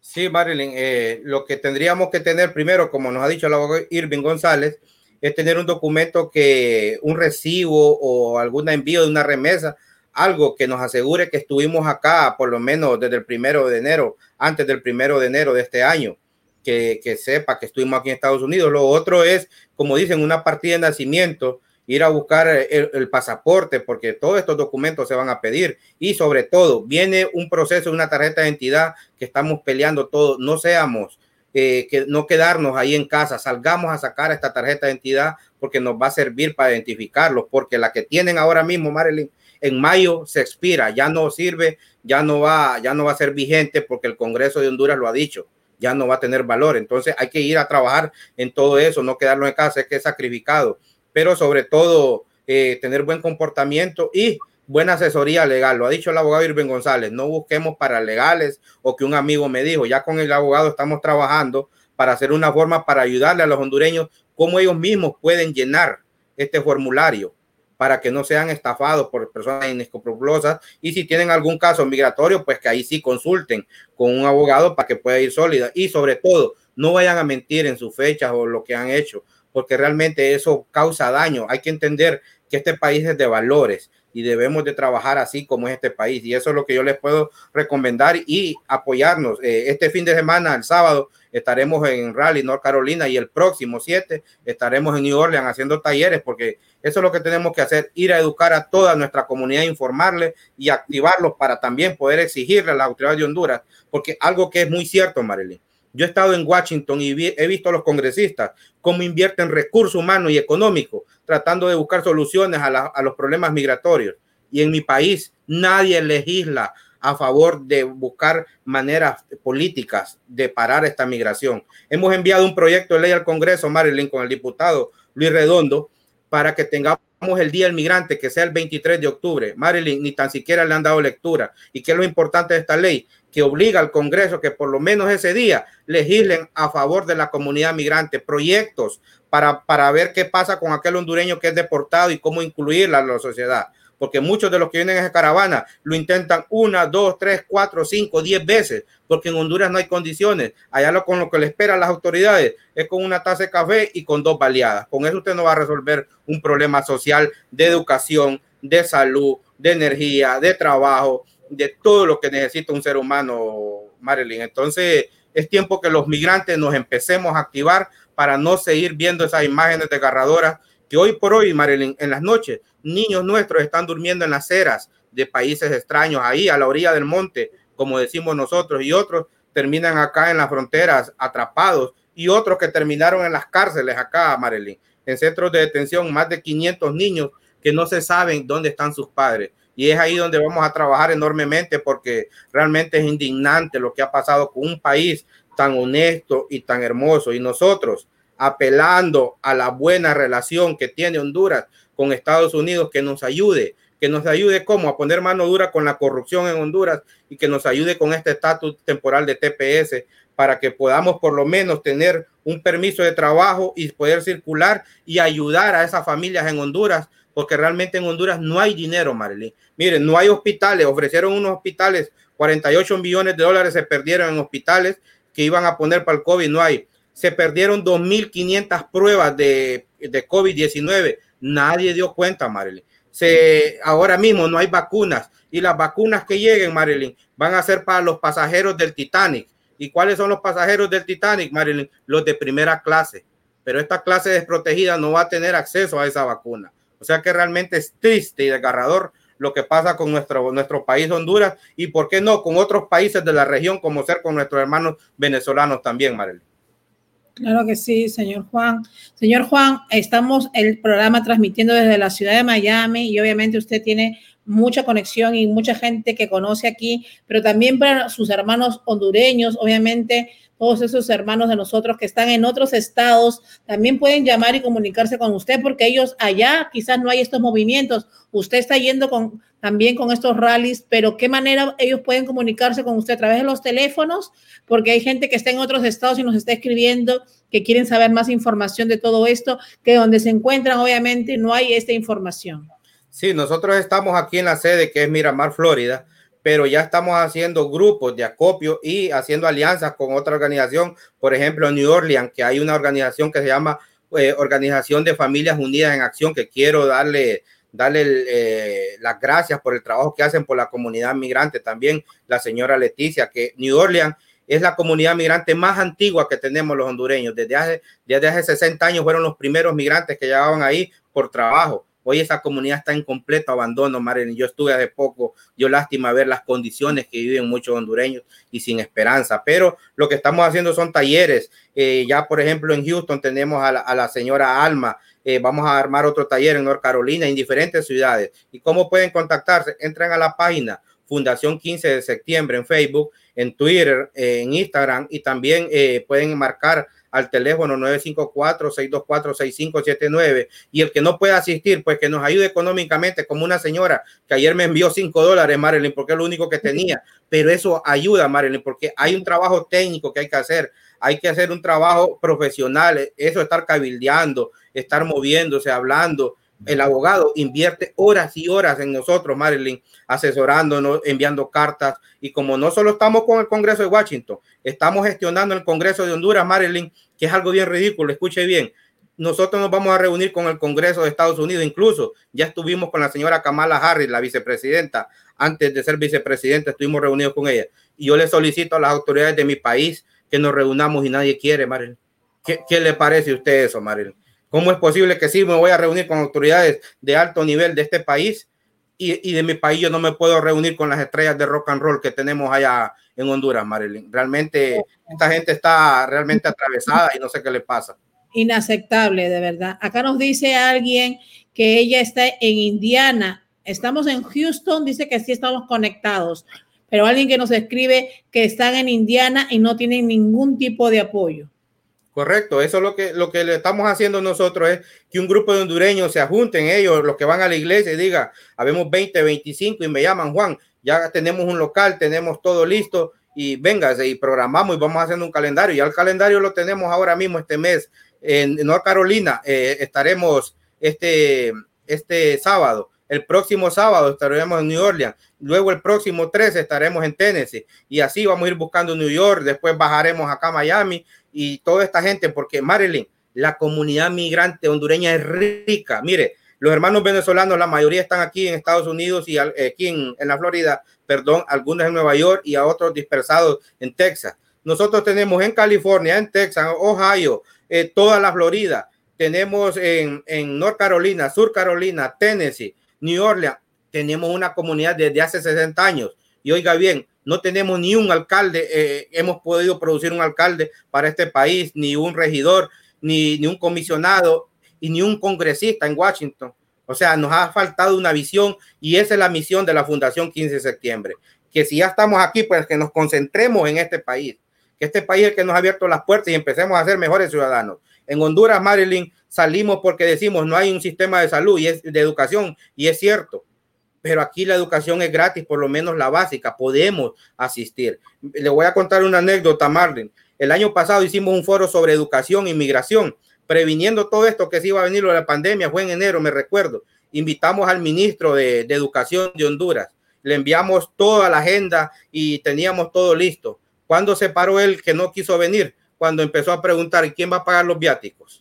Sí, Marilyn, eh, lo que tendríamos que tener primero, como nos ha dicho el abogado Irving González, es tener un documento que, un recibo o algún envío de una remesa, algo que nos asegure que estuvimos acá por lo menos desde el primero de enero, antes del primero de enero de este año, que, sepa que estuvimos aquí en Estados Unidos. Lo otro es, como dicen, una partida de nacimiento ir a buscar el, pasaporte, porque todos estos documentos se van a pedir. Y sobre todo, viene un proceso, una tarjeta de identidad que estamos peleando todos. No seamos, eh, que no quedarnos ahí en casa, salgamos a sacar esta tarjeta de identidad porque nos va a servir para identificarlos, porque la que tienen ahora mismo, Marilyn, en mayo se expira, ya no sirve, ya no va, ya no va a ser vigente porque el Congreso de Honduras lo ha dicho ya no va a tener valor. Entonces hay que ir a trabajar en todo eso, no quedarnos en casa, es que es sacrificado pero sobre todo eh, tener buen comportamiento y buena asesoría legal. Lo ha dicho el abogado Irving González, no busquemos para legales o que un amigo me dijo, ya con el abogado estamos trabajando para hacer una forma para ayudarle a los hondureños cómo ellos mismos pueden llenar este formulario para que no sean estafados por personas inescrupulosas y si tienen algún caso migratorio, pues que ahí sí consulten con un abogado para que pueda ir sólida y sobre todo no vayan a mentir en sus fechas o lo que han hecho, porque realmente eso causa daño. Hay que entender que este país es de valores y debemos de trabajar así como es este país. Y eso es lo que yo les puedo recomendar y apoyarnos. Eh, este fin de semana, el sábado, estaremos en Raleigh, North Carolina, y el próximo 7 estaremos en New Orleans haciendo talleres, porque eso es lo que tenemos que hacer, ir a educar a toda nuestra comunidad, informarles y activarlos para también poder exigirle a las autoridades de Honduras, porque algo que es muy cierto, Marilyn, yo he estado en Washington y he visto a los congresistas cómo invierten recursos humanos y económicos tratando de buscar soluciones a, los problemas migratorios. Y en mi país nadie legisla a favor de buscar maneras políticas de parar esta migración. Hemos enviado un proyecto de ley al Congreso, Marilyn, con el diputado Luis Redondo, para que tengamos el Día del Migrante, que sea el 23 de octubre. Marilyn, ni tan siquiera le han dado lectura. ¿Y qué es lo importante de esta ley? que obliga al Congreso que por lo menos ese día legislen a favor de la comunidad migrante, proyectos para, para ver qué pasa con aquel hondureño que es deportado y cómo incluirla en la sociedad. Porque muchos de los que vienen a esa caravana lo intentan una, dos, tres, cuatro, cinco, diez veces, porque en Honduras no hay condiciones. Allá lo, con lo que le esperan las autoridades es con una taza de café y con dos baleadas. Con eso usted no va a resolver un problema social de educación, de salud, de energía, de trabajo, de todo lo que necesita un ser humano, Marilyn. Entonces, es tiempo que los migrantes nos empecemos a activar para no seguir viendo esas imágenes desgarradoras que hoy por hoy, Marilyn, en las noches, niños nuestros están durmiendo en las aceras de países extraños, ahí a la orilla del monte, como decimos nosotros, y otros terminan acá en las fronteras atrapados, y otros que terminaron en las cárceles acá, Marilyn, en centros de detención, más de 500 niños que no se saben dónde están sus padres. Y es ahí donde vamos a trabajar enormemente porque realmente es indignante lo que ha pasado con un país tan honesto y tan hermoso. Y nosotros apelando a la buena relación que tiene Honduras con Estados Unidos, que nos ayude, que nos ayude como a poner mano dura con la corrupción en Honduras y que nos ayude con este estatus temporal de TPS para que podamos por lo menos tener un permiso de trabajo y poder circular y ayudar a esas familias en Honduras porque realmente en Honduras no hay dinero, Marilyn. Miren, no hay hospitales, ofrecieron unos hospitales, 48 millones de dólares se perdieron en hospitales que iban a poner para el COVID, no hay. Se perdieron 2.500 pruebas de, de COVID-19, nadie dio cuenta, Marilyn. Se, ahora mismo no hay vacunas y las vacunas que lleguen, Marilyn, van a ser para los pasajeros del Titanic. ¿Y cuáles son los pasajeros del Titanic, Marilyn? Los de primera clase. Pero esta clase desprotegida no va a tener acceso a esa vacuna. O sea que realmente es triste y desgarrador lo que pasa con nuestro, nuestro país Honduras y, ¿por qué no?, con otros países de la región, como ser con nuestros hermanos venezolanos también, Marilyn. Claro que sí, señor Juan. Señor Juan, estamos el programa transmitiendo desde la ciudad de Miami y obviamente usted tiene mucha conexión y mucha gente que conoce aquí, pero también para sus hermanos hondureños, obviamente todos esos hermanos de nosotros que están en otros estados, también pueden llamar y comunicarse con usted porque ellos allá quizás no hay estos movimientos. Usted está yendo con, también con estos rallies, pero ¿qué manera ellos pueden comunicarse con usted a través de los teléfonos? Porque hay gente que está en otros estados y nos está escribiendo que quieren saber más información de todo esto, que donde se encuentran obviamente no hay esta información. Sí, nosotros estamos aquí en la sede que es Miramar, Florida pero ya estamos haciendo grupos de acopio y haciendo alianzas con otra organización, por ejemplo, New Orleans, que hay una organización que se llama eh, Organización de Familias Unidas en Acción, que quiero darle, darle eh, las gracias por el trabajo que hacen por la comunidad migrante. También la señora Leticia, que New Orleans es la comunidad migrante más antigua que tenemos los hondureños. Desde hace, desde hace 60 años fueron los primeros migrantes que llegaban ahí por trabajo Hoy esa comunidad está en completo abandono, Marilyn. Yo estuve hace poco, yo lástima ver las condiciones que viven muchos hondureños y sin esperanza. Pero lo que estamos haciendo son talleres. Eh, ya, por ejemplo, en Houston tenemos a la, señora Alma. Eh, vamos a armar otro taller en North Carolina, en diferentes ciudades. ¿Y cómo pueden contactarse? Entran a la página Fundación 15 de septiembre en Facebook, en Twitter, eh, en Instagram y también pueden marcar al teléfono 954-624-6579 y el que no pueda asistir, pues que nos ayude económicamente, como una señora que ayer me envió 5 dólares, Marilyn, porque es lo único que tenía, pero eso ayuda, Marilyn, porque hay un trabajo técnico que hay que hacer, hay que hacer un trabajo profesional, eso estar cabildeando, estar moviéndose, hablando, el abogado invierte horas y horas en nosotros, Marilyn, asesorándonos, enviando cartas. Y como no solo estamos con el Congreso de Washington, estamos gestionando el Congreso de Honduras, Marilyn, que es algo bien ridículo, escuche bien. Nosotros nos vamos a reunir con el Congreso de Estados Unidos, incluso ya estuvimos con la señora Kamala Harris, la vicepresidenta, antes de ser vicepresidenta, estuvimos reunidos con ella. Y yo le solicito a las autoridades de mi país que nos reunamos y nadie quiere, Marilyn. ¿Qué, qué le parece a usted eso, Marilyn? ¿Cómo es posible que sí me voy a reunir con autoridades de alto nivel de este país y, de mi país yo no me puedo reunir con las estrellas de rock and roll que tenemos allá en Honduras, Marilyn? Realmente esta gente está realmente atravesada y no sé qué le pasa. Inaceptable, de verdad. Acá nos dice alguien que ella está en Indiana. Estamos en Houston, dice que sí estamos conectados, pero alguien que nos escribe que están en Indiana y no tienen ningún tipo de apoyo. Correcto, eso es lo que, lo que le estamos haciendo nosotros es que un grupo de hondureños se ajunten ellos, los que van a la iglesia y diga, habemos 20, 25 y me llaman Juan, ya tenemos un local, tenemos todo listo y véngase y programamos y vamos haciendo un calendario. Ya el calendario lo tenemos ahora mismo este mes en North Carolina, eh, estaremos este, este sábado. El próximo sábado estaremos en New Orleans. Luego el próximo 13 estaremos en Tennessee. Y así vamos a ir buscando New York. Después bajaremos acá a Miami y toda esta gente, porque Marilyn, la comunidad migrante hondureña es rica. Mire, los hermanos venezolanos, la mayoría están aquí en Estados Unidos y aquí en, la Florida, perdón, algunos en Nueva York y a otros dispersados en Texas. Nosotros tenemos en California, en Texas, Ohio, eh, toda la Florida. Tenemos en, en North Carolina, Sur Carolina, Tennessee, New Orleans. Tenemos una comunidad desde hace 60 años. Y oiga bien, no tenemos ni un alcalde, eh, hemos podido producir un alcalde para este país, ni un regidor, ni, ni un comisionado y ni un congresista en Washington. O sea, nos ha faltado una visión y esa es la misión de la Fundación 15 de septiembre. Que si ya estamos aquí, pues que nos concentremos en este país, que este país es el que nos ha abierto las puertas y empecemos a ser mejores ciudadanos. En Honduras, Marilyn, salimos porque decimos no hay un sistema de salud y de educación y es cierto pero aquí la educación es gratis, por lo menos la básica, podemos asistir. Le voy a contar una anécdota, Marlene. El año pasado hicimos un foro sobre educación e inmigración, previniendo todo esto que se iba a venir la pandemia, fue en enero, me recuerdo. Invitamos al ministro de, de Educación de Honduras, le enviamos toda la agenda y teníamos todo listo. ¿Cuándo se paró él que no quiso venir? Cuando empezó a preguntar, ¿quién va a pagar los viáticos?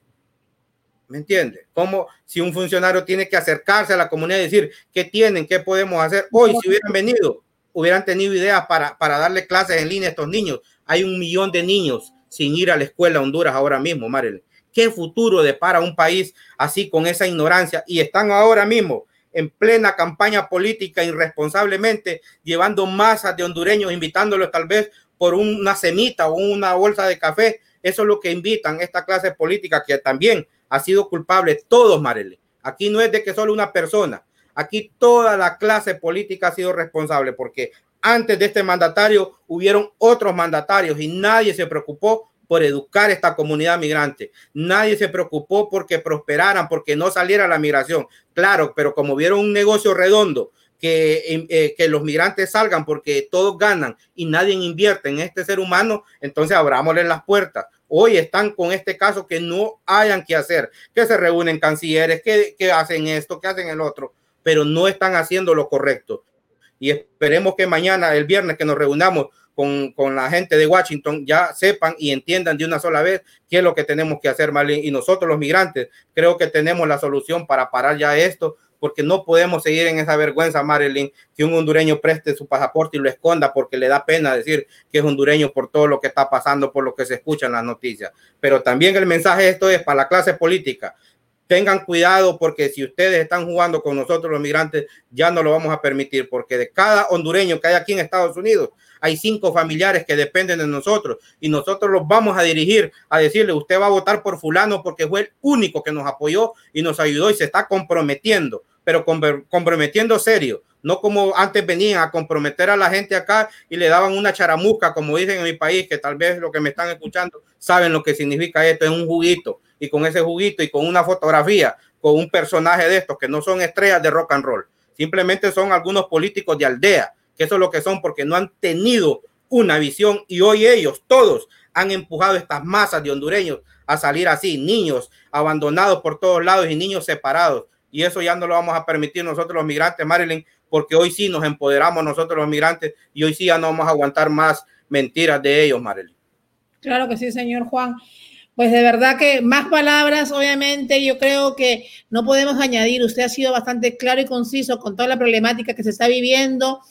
¿Me entiende? Como si un funcionario tiene que acercarse a la comunidad y decir qué tienen, qué podemos hacer. Hoy, si hubieran venido, hubieran tenido ideas para, para darle clases en línea a estos niños. Hay un millón de niños sin ir a la escuela Honduras ahora mismo, Marilyn. ¿Qué futuro depara un país así con esa ignorancia? Y están ahora mismo en plena campaña política irresponsablemente, llevando masas de hondureños, invitándolos tal vez por una semita o una bolsa de café. Eso es lo que invitan esta clase política que también ha sido culpable. Todos, Marele. Aquí no es de que solo una persona. Aquí toda la clase política ha sido responsable porque antes de este mandatario hubieron otros mandatarios y nadie se preocupó por educar esta comunidad migrante. Nadie se preocupó porque prosperaran, porque no saliera la migración. Claro, pero como vieron un negocio redondo, que, em, eh, que los migrantes salgan porque todos ganan y nadie invierte en este ser humano, entonces abrámosle las puertas. Hoy están con este caso que no hayan que hacer, que se reúnen cancilleres, que, que hacen esto, que hacen el otro, pero no están haciendo lo correcto. Y esperemos que mañana, el viernes, que nos reunamos con, con, la gente de Washington ya sepan y entiendan de una sola vez qué es lo que tenemos que hacer, Marlene. Y nosotros los migrantes creo que tenemos la solución para parar ya esto, porque no podemos seguir en esa vergüenza, Marilyn, que un hondureño preste su pasaporte y lo esconda porque le da pena decir que es hondureño por todo lo que está pasando, por lo que se escucha en las noticias. Pero también el mensaje esto es para la clase política. Tengan cuidado porque si ustedes están jugando con nosotros los migrantes, ya no lo vamos a permitir porque de cada hondureño que hay aquí en Estados Unidos, hay cinco familiares que dependen de nosotros y nosotros los vamos a dirigir a decirle, usted va a votar por fulano porque fue el único que nos apoyó y nos ayudó y se está comprometiendo, pero comprometiendo serio, no como antes venían a comprometer a la gente acá y le daban una charamusca, como dicen en mi país, que tal vez lo que me están escuchando saben lo que significa esto, es un juguito y con ese juguito y con una fotografía, con un personaje de estos que no son estrellas de rock and roll, simplemente son algunos políticos de aldea que eso es lo que son porque no han tenido una visión y hoy ellos todos han empujado estas masas de hondureños a salir así, niños abandonados por todos lados y niños separados. Y eso ya no lo vamos a permitir nosotros los migrantes, Marilyn, porque hoy sí nos empoderamos nosotros los migrantes y hoy sí ya no vamos a aguantar más mentiras de ellos, Marilyn. Claro que sí, señor Juan. Pues de verdad que más palabras, obviamente, yo creo que no podemos añadir. Usted ha sido bastante claro y conciso con toda la problemática que se está viviendo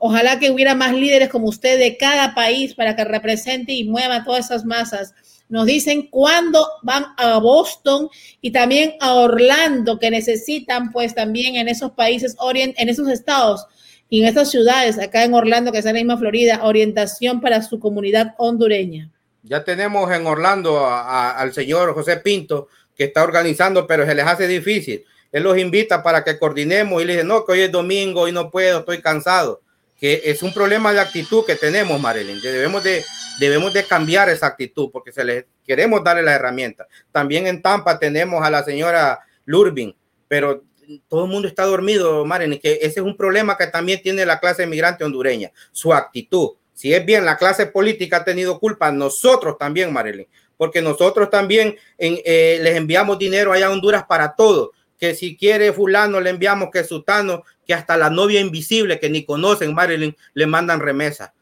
Ojalá que hubiera más líderes como usted de cada país para que represente y mueva todas esas masas. Nos dicen cuándo van a Boston y también a Orlando, que necesitan pues también en esos países, en esos estados y en estas ciudades, acá en Orlando, que es la misma Florida, orientación para su comunidad hondureña. Ya tenemos en Orlando al señor José Pinto, que está organizando, pero se les hace difícil. Él los invita para que coordinemos y le dice, no, que hoy es domingo y no puedo, estoy cansado que es un problema de actitud que tenemos, Marilyn, que debemos de, debemos de cambiar esa actitud porque se le queremos darle la herramienta. También en Tampa tenemos a la señora Lurbin, pero todo el mundo está dormido, Marilyn, que ese es un problema que también tiene la clase migrante hondureña, su actitud. Si es bien, la clase política ha tenido culpa, nosotros también, Marilyn, porque nosotros también eh, les enviamos dinero allá a Honduras para todo que si quiere fulano le enviamos que sutano, que hasta la novia invisible que ni conocen Marilyn le mandan remesa.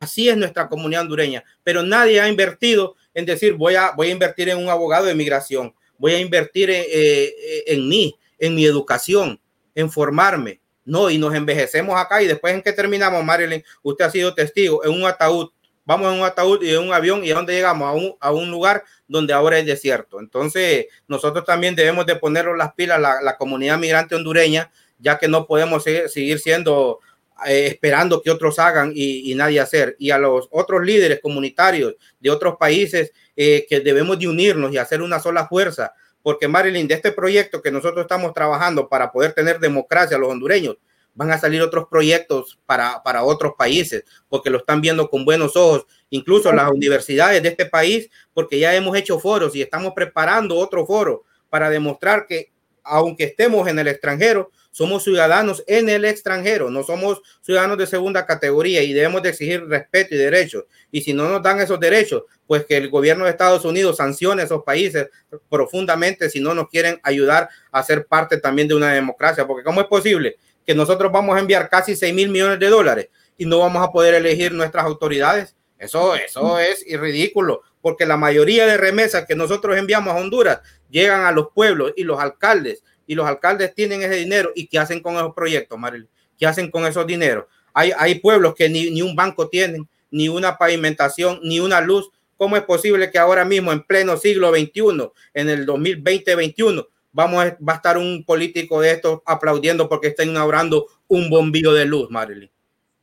Así es nuestra comunidad hondureña, pero nadie ha invertido en decir voy a, voy a invertir en un abogado de migración, voy a invertir en, eh, en mí, en mi educación, en formarme. No, y nos envejecemos acá y después en que terminamos, Marilyn, usted ha sido testigo en un ataúd vamos en un ataúd y en un avión y a dónde llegamos? A un, a un lugar donde ahora es desierto. Entonces, nosotros también debemos de ponernos las pilas, la, la comunidad migrante hondureña, ya que no podemos seguir, siendo eh, esperando que otros hagan y, y, nadie hacer. Y a los otros líderes comunitarios de otros países eh, que debemos de unirnos y hacer una sola fuerza, porque Marilyn, de este proyecto que nosotros estamos trabajando para poder tener democracia a los hondureños, van a salir otros proyectos para, para otros países, porque lo están viendo con buenos ojos, incluso las universidades de este país, porque ya hemos hecho foros y estamos preparando otro foro para demostrar que aunque estemos en el extranjero, somos ciudadanos en el extranjero, no somos ciudadanos de segunda categoría y debemos de exigir respeto y derechos. Y si no nos dan esos derechos, pues que el gobierno de Estados Unidos sancione a esos países profundamente si no nos quieren ayudar a ser parte también de una democracia, porque ¿cómo es posible que nosotros vamos a enviar casi 6 mil millones de dólares y no vamos a poder elegir nuestras autoridades. Eso, eso es ridículo, porque la mayoría de remesas que nosotros enviamos a Honduras llegan a los pueblos y los alcaldes, y los alcaldes tienen ese dinero y qué hacen con esos proyectos, Maril, qué hacen con esos dineros. Hay, hay pueblos que ni, ni un banco tienen, ni una pavimentación, ni una luz. ¿Cómo es posible que ahora mismo, en pleno siglo XXI, en el 2020-21, vamos a, va a estar un político de estos aplaudiendo porque está inaugurando un bombillo de luz, Marilyn?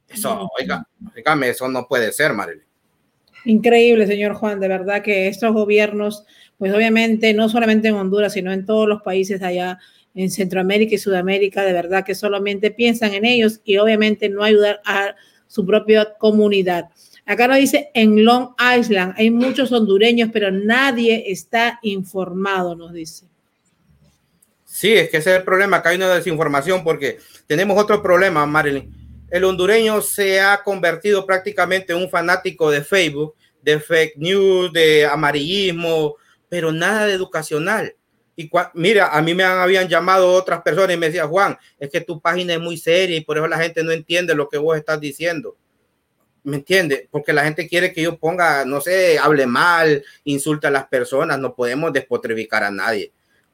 Eso, oiga, eso no puede ser, Marilyn. Increíble, señor Juan, de verdad que estos gobiernos, pues obviamente no solamente en Honduras, sino en todos los países allá en Centroamérica y Sudamérica, de verdad que solamente piensan en ellos y obviamente no ayudar a su propia comunidad. Acá nos dice, en Long Island hay muchos hondureños, pero nadie está informado, nos dice. Sí, es que ese es el problema, acá hay una desinformación porque tenemos otro problema, Marilyn el hondureño se ha convertido prácticamente en un fanático de Facebook, de fake news, de amarillismo, pero nada de educacional. Y mira, a mí me habían llamado otras personas y me decían, Juan, es que tu página es muy seria y por eso la gente no entiende lo que vos estás diciendo. ¿Me entiende? Porque la gente quiere que yo ponga, no sé, hable mal, insulte a las personas. No podemos despotrificar a nadie,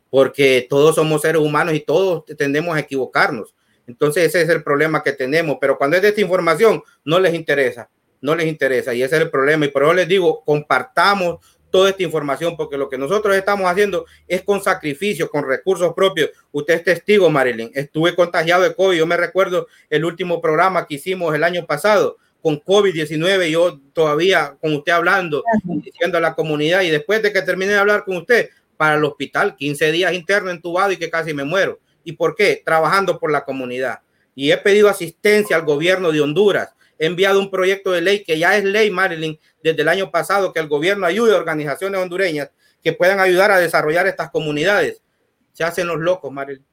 porque todos somos seres humanos y todos tendemos a equivocarnos. Entonces ese es el problema que tenemos, pero cuando es de esta información no les interesa, no les interesa y ese es el problema y por eso les digo, compartamos toda esta información porque lo que nosotros estamos haciendo es con sacrificio, con recursos propios. Usted es testigo, Marilyn, estuve contagiado de COVID, yo me recuerdo el último programa que hicimos el año pasado con COVID-19, yo todavía con usted hablando, diciendo a la comunidad y después de que terminé de hablar con usted, para el hospital, 15 días interno entubado y que casi me muero. ¿Y por qué? Trabajando por la comunidad. Y he pedido asistencia al gobierno de Honduras. He enviado un proyecto de ley que ya es ley, Marilyn, desde el año pasado, que el gobierno ayude a organizaciones hondureñas que puedan ayudar a desarrollar estas comunidades. Se hacen los locos, Marilyn.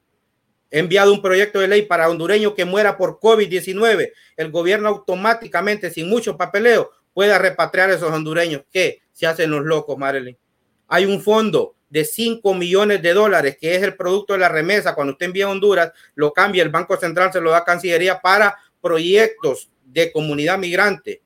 He enviado un proyecto de ley para hondureño que muera por COVID-19. El gobierno automáticamente, sin mucho papeleo, pueda repatriar a esos hondureños que se hacen los locos, Marilyn. Hay un fondo de 5 millones de dólares, que es el producto de la remesa, cuando usted envía a Honduras, lo cambia, el Banco Central se lo da a Cancillería para proyectos de comunidad migrante.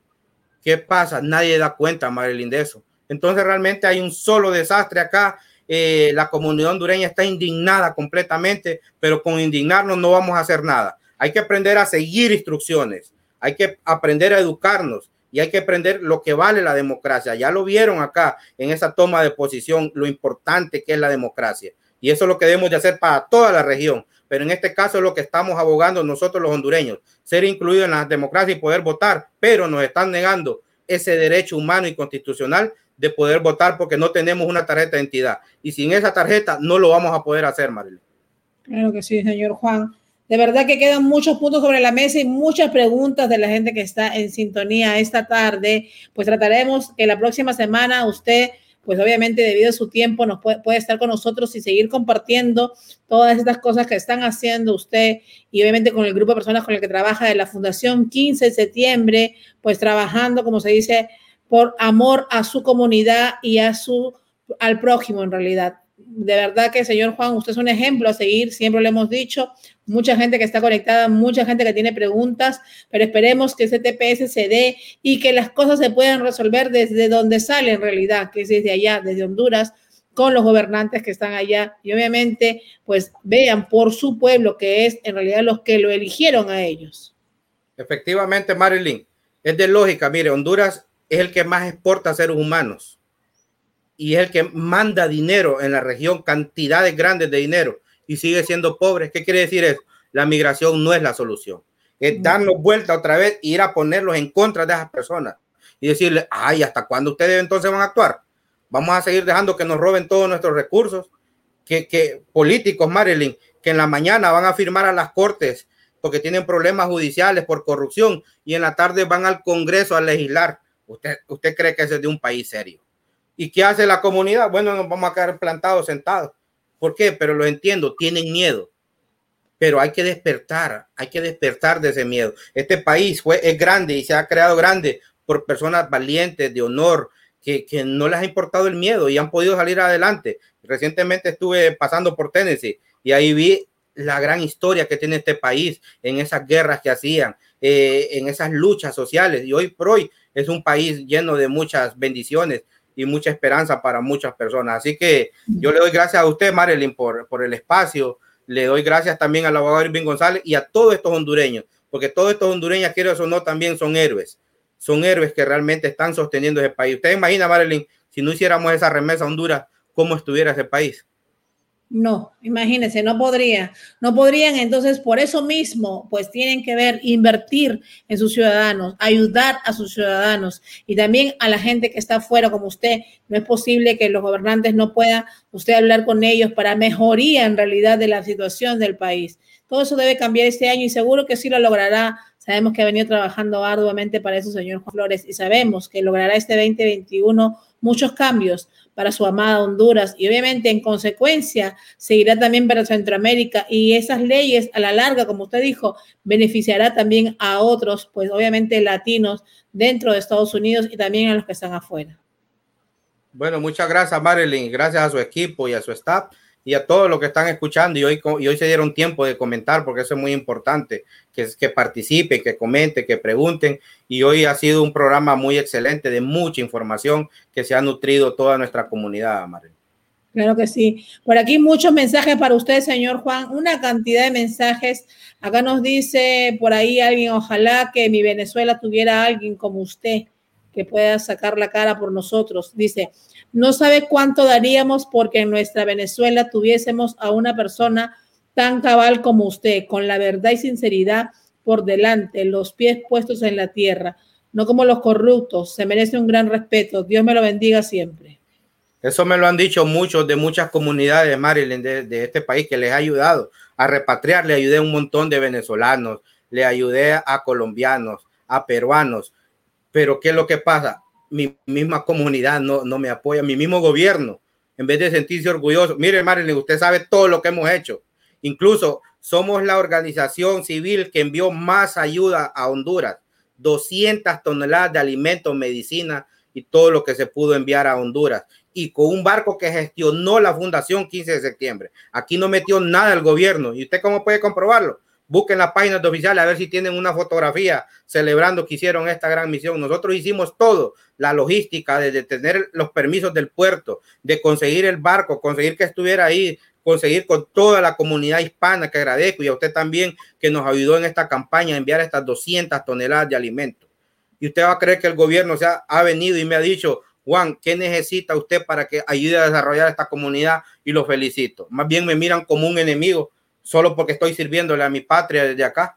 ¿Qué pasa? Nadie da cuenta, Marilyn, de eso. Entonces realmente hay un solo desastre acá. Eh, la comunidad hondureña está indignada completamente, pero con indignarnos no vamos a hacer nada. Hay que aprender a seguir instrucciones, hay que aprender a educarnos y hay que aprender lo que vale la democracia. Ya lo vieron acá en esa toma de posición, lo importante que es la democracia. Y eso es lo que debemos de hacer para toda la región. Pero en este caso es lo que estamos abogando nosotros los hondureños, ser incluidos en la democracia y poder votar, pero nos están negando ese derecho humano y constitucional de poder votar porque no tenemos una tarjeta de identidad. Y sin esa tarjeta no lo vamos a poder hacer, Marilyn. Claro que sí, señor Juan. De verdad que quedan muchos puntos sobre la mesa y muchas preguntas de la gente que está en sintonía esta tarde. Pues trataremos que la próxima semana usted, pues obviamente debido a su tiempo, nos puede, estar con nosotros y seguir compartiendo todas estas cosas que están haciendo usted y obviamente con el grupo de personas con el que trabaja de la Fundación 15 de septiembre, pues trabajando, como se dice, por amor a su comunidad y a su al prójimo en realidad de verdad que, señor Juan, usted es un ejemplo a seguir, siempre lo hemos dicho, mucha gente que está conectada, mucha gente que tiene preguntas, pero esperemos que ese TPS se dé y que las cosas se puedan resolver desde donde sale en realidad, que es desde allá, desde Honduras, con los gobernantes que están allá. Y obviamente pues vean por su pueblo que es en realidad los que lo eligieron a ellos. Efectivamente, Marilyn, es de lógica, mire, Honduras es el que más exporta seres humanos y es el que manda dinero en la región, cantidades grandes de dinero y sigue siendo pobre. ¿Qué quiere decir eso? La migración no es la solución. Es darnos vuelta otra vez e ir a ponerlos en contra de esas personas y decirle, ay, ¿hasta cuándo ustedes entonces van a actuar? Vamos a seguir dejando que nos roben todos nuestros recursos, que, que políticos, Marilyn, que en la mañana van a firmar a las cortes porque tienen problemas judiciales por corrupción y en la tarde van al Congreso a legislar. ¿Usted, usted cree que es de un país serio? ¿Y qué hace la comunidad? Bueno, nos vamos a quedar plantados, sentados. ¿Por qué? Pero lo entiendo, tienen miedo. Pero hay que despertar, hay que despertar de ese miedo. Este país fue, es grande y se ha creado grande por personas valientes, de honor, que, que no les ha importado el miedo y han podido salir adelante. Recientemente estuve pasando por Tennessee y ahí vi la gran historia que tiene este país en esas guerras que hacían, eh, en esas luchas sociales. Y hoy por hoy es un país lleno de muchas bendiciones, y mucha esperanza para muchas personas. Así que yo le doy gracias a usted, Marilyn, por, por el espacio. Le doy gracias también al abogado Irving González y a todos estos hondureños, porque todos estos hondureños, quiero o no, también son héroes. Son héroes que realmente están sosteniendo ese país. Usted imagina, Marilyn, si no hiciéramos esa remesa a Honduras, cómo estuviera ese país. No, imagínense, no podría, no podrían. Entonces, por eso mismo, pues tienen que ver, invertir en sus ciudadanos, ayudar a sus ciudadanos y también a la gente que está afuera, como usted. No es posible que los gobernantes no puedan usted hablar con ellos para mejoría en realidad de la situación del país. Todo eso debe cambiar este año y seguro que sí lo logrará. Sabemos que ha venido trabajando arduamente para eso, señor Flores, y sabemos que logrará este 2021 muchos cambios para su amada Honduras. Y obviamente en consecuencia seguirá también para Centroamérica. Y esas leyes a la larga, como usted dijo, beneficiará también a otros, pues obviamente latinos dentro de Estados Unidos y también a los que están afuera. Bueno, muchas gracias Marilyn, gracias a su equipo y a su staff y a todos los que están escuchando y hoy, y hoy se dieron tiempo de comentar porque eso es muy importante, que, que participen, que comenten, que pregunten y hoy ha sido un programa muy excelente de mucha información que se ha nutrido toda nuestra comunidad, María. Claro que sí. Por aquí muchos mensajes para usted, señor Juan, una cantidad de mensajes. Acá nos dice por ahí alguien, ojalá que mi Venezuela tuviera alguien como usted que pueda sacar la cara por nosotros. Dice, no sabe cuánto daríamos porque en nuestra Venezuela tuviésemos a una persona tan cabal como usted, con la verdad y sinceridad por delante, los pies puestos en la tierra, no como los corruptos. Se merece un gran respeto. Dios me lo bendiga siempre. Eso me lo han dicho muchos de muchas comunidades, Marilyn, de, de este país que les ha ayudado a repatriar. Le ayudé a un montón de venezolanos, le ayudé a colombianos, a peruanos. Pero ¿qué es lo que pasa? Mi misma comunidad no, no me apoya, mi mismo gobierno, en vez de sentirse orgulloso. Mire, Marilyn, usted sabe todo lo que hemos hecho. Incluso somos la organización civil que envió más ayuda a Honduras, 200 toneladas de alimentos, medicina y todo lo que se pudo enviar a Honduras. Y con un barco que gestionó la Fundación 15 de septiembre. Aquí no metió nada el gobierno. ¿Y usted cómo puede comprobarlo? Busquen las páginas oficiales a ver si tienen una fotografía celebrando que hicieron esta gran misión. Nosotros hicimos todo, la logística, de tener los permisos del puerto, de conseguir el barco, conseguir que estuviera ahí, conseguir con toda la comunidad hispana, que agradezco, y a usted también que nos ayudó en esta campaña a enviar estas 200 toneladas de alimentos. Y usted va a creer que el gobierno se ha, venido y me ha dicho, Juan, ¿qué necesita usted para que ayude a desarrollar esta comunidad? Y lo felicito. Más bien me miran como un enemigo solo porque estoy sirviéndole a mi patria desde acá.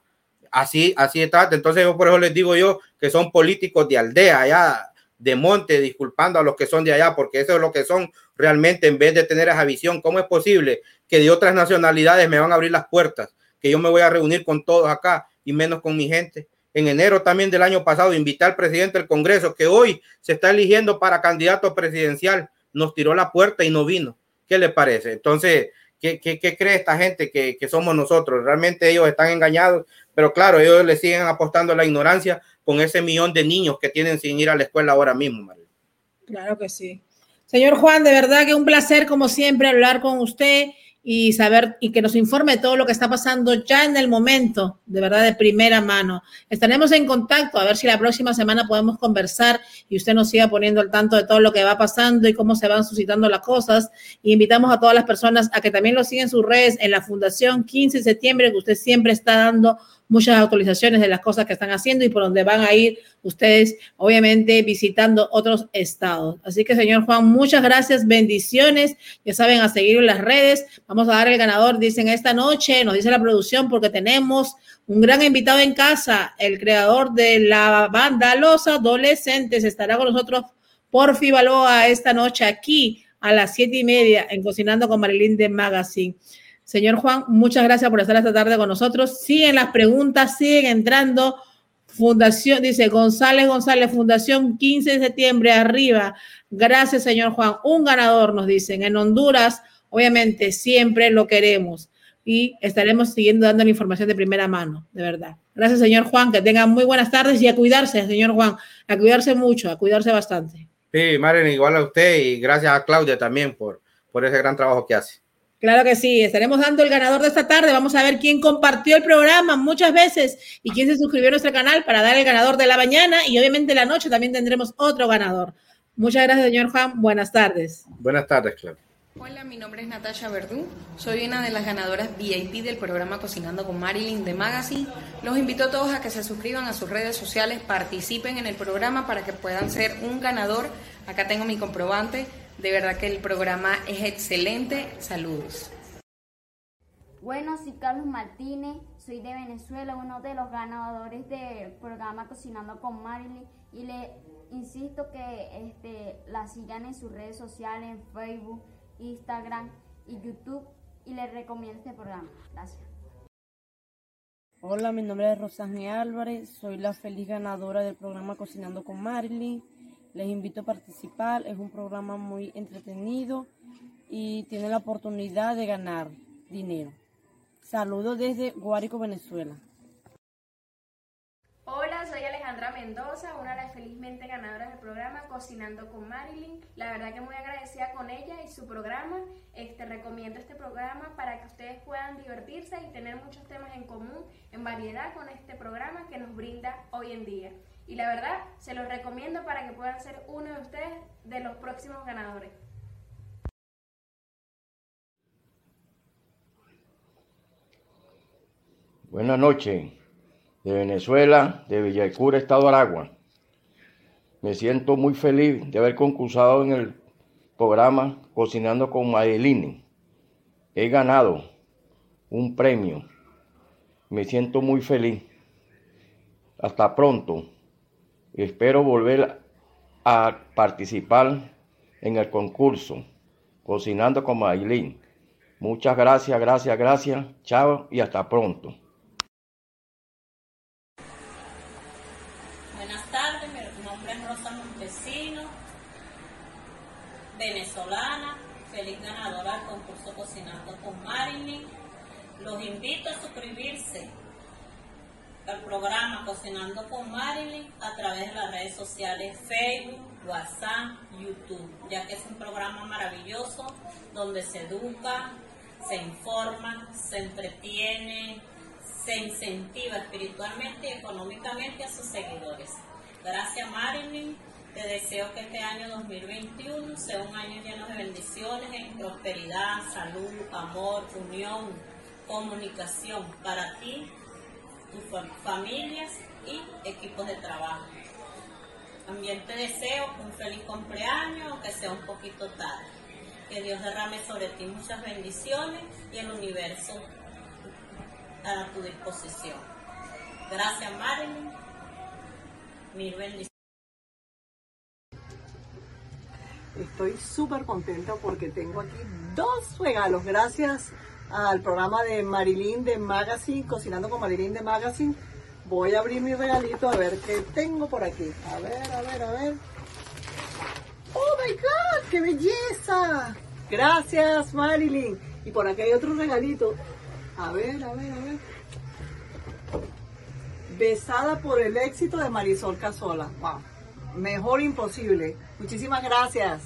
Así, así está. Entonces, yo por eso les digo yo que son políticos de aldea, allá de monte, disculpando a los que son de allá, porque eso es lo que son realmente en vez de tener esa visión. ¿Cómo es posible que de otras nacionalidades me van a abrir las puertas? Que yo me voy a reunir con todos acá y menos con mi gente. En enero también del año pasado invité al presidente del Congreso, que hoy se está eligiendo para candidato presidencial. Nos tiró la puerta y no vino. ¿Qué le parece? Entonces, ¿Qué, cree esta gente que, somos nosotros? Realmente ellos están engañados, pero claro, ellos le siguen apostando a la ignorancia con ese millón de niños que tienen sin ir a la escuela ahora mismo, María. Claro que sí. Señor Juan, de verdad que un placer, como siempre, hablar con usted y saber y que nos informe todo lo que está pasando ya en el momento, de verdad, de primera mano. Estaremos en contacto a ver si la próxima semana podemos conversar y usted nos siga poniendo al tanto de todo lo que va pasando y cómo se van suscitando las cosas. Y invitamos a todas las personas a que también lo sigan en sus redes en la Fundación 15 de septiembre, que usted siempre está dando muchas actualizaciones de las cosas que están haciendo y por donde van a ir ustedes, obviamente, visitando otros estados. Así que, señor Juan, muchas gracias, bendiciones. Ya saben, a seguir en las redes. Vamos a dar el ganador, dicen esta noche, nos dice la producción, porque tenemos un gran invitado en casa, el creador de la banda Los Adolescentes. Estará con nosotros por Fibaloa esta noche aquí a las siete y media en Cocinando con Marilyn de Magazine. Señor Juan, muchas gracias por estar esta tarde con nosotros. Siguen las preguntas, siguen entrando. Fundación, dice González González, Fundación 15 de septiembre, arriba. Gracias, señor Juan. Un ganador, nos dicen. En Honduras, obviamente, siempre lo queremos y estaremos siguiendo dando la información de primera mano, de verdad. Gracias, señor Juan. Que tengan muy buenas tardes y a cuidarse, señor Juan. A cuidarse mucho, a cuidarse bastante. Sí, Maren, igual a usted y gracias a Claudia también por, por ese gran trabajo que hace. Claro que sí, estaremos dando el ganador de esta tarde. Vamos a ver quién compartió el programa muchas veces y quién se suscribió a nuestro canal para dar el ganador de la mañana y obviamente la noche también tendremos otro ganador. Muchas gracias, señor Juan. Buenas tardes. Buenas tardes, Claudia. Hola, mi nombre es Natasha Verdú. Soy una de las ganadoras VIP del programa Cocinando con Marilyn de Magazine. Los invito a todos a que se suscriban a sus redes sociales, participen en el programa para que puedan ser un ganador. Acá tengo mi comprobante. De verdad que el programa es excelente. Saludos. Bueno, soy Carlos Martínez, soy de Venezuela, uno de los ganadores del programa Cocinando con Marilyn y le insisto que este, la sigan en sus redes sociales, en Facebook, Instagram y YouTube y les recomiendo este programa. Gracias. Hola, mi nombre es Rosane Álvarez, soy la feliz ganadora del programa Cocinando con Marilyn. Les invito a participar, es un programa muy entretenido y tiene la oportunidad de ganar dinero. Saludos desde Guárico, Venezuela. Hola, soy Alejandra Mendoza, una de las felizmente ganadoras del programa Cocinando con Marilyn. La verdad que muy agradecida con ella y su programa. Este recomiendo este programa para que ustedes puedan divertirse y tener muchos temas en común, en variedad con este programa que nos brinda hoy en día. Y la verdad, se los recomiendo para que puedan ser uno de ustedes de los próximos ganadores. Buenas noches de Venezuela, de Villaycura, Estado Aragua. Me siento muy feliz de haber concursado en el programa Cocinando con Madeline. He ganado un premio. Me siento muy feliz. Hasta pronto. Espero volver a participar en el concurso Cocinando con Madeline. Muchas gracias, gracias, gracias. Chao y hasta pronto. venezolana, feliz ganadora del concurso Cocinando con Marilyn. Los invito a suscribirse al programa Cocinando con Marilyn a través de las redes sociales Facebook, WhatsApp, YouTube, ya que es un programa maravilloso donde se educa, se informa, se entretiene, se incentiva espiritualmente y económicamente a sus seguidores. Gracias Marilyn te deseo que este año 2021 sea un año lleno de bendiciones, en prosperidad, salud, amor, unión, comunicación para ti, familias y equipos de trabajo. También te deseo un feliz cumpleaños, aunque sea un poquito tarde. Que Dios derrame sobre ti muchas bendiciones y el universo a tu disposición. Gracias, Marilyn. Mil bendiciones. Estoy súper contenta porque tengo aquí dos regalos. Gracias al programa de Marilyn de Magazine, Cocinando con Marilyn de Magazine. Voy a abrir mi regalito a ver qué tengo por aquí. A ver, a ver, a ver. ¡Oh, my God! ¡Qué belleza! Gracias, Marilyn. Y por aquí hay otro regalito. A ver, a ver, a ver. Besada por el éxito de Marisol Casola. Wow. Mejor imposible. Muchísimas gracias.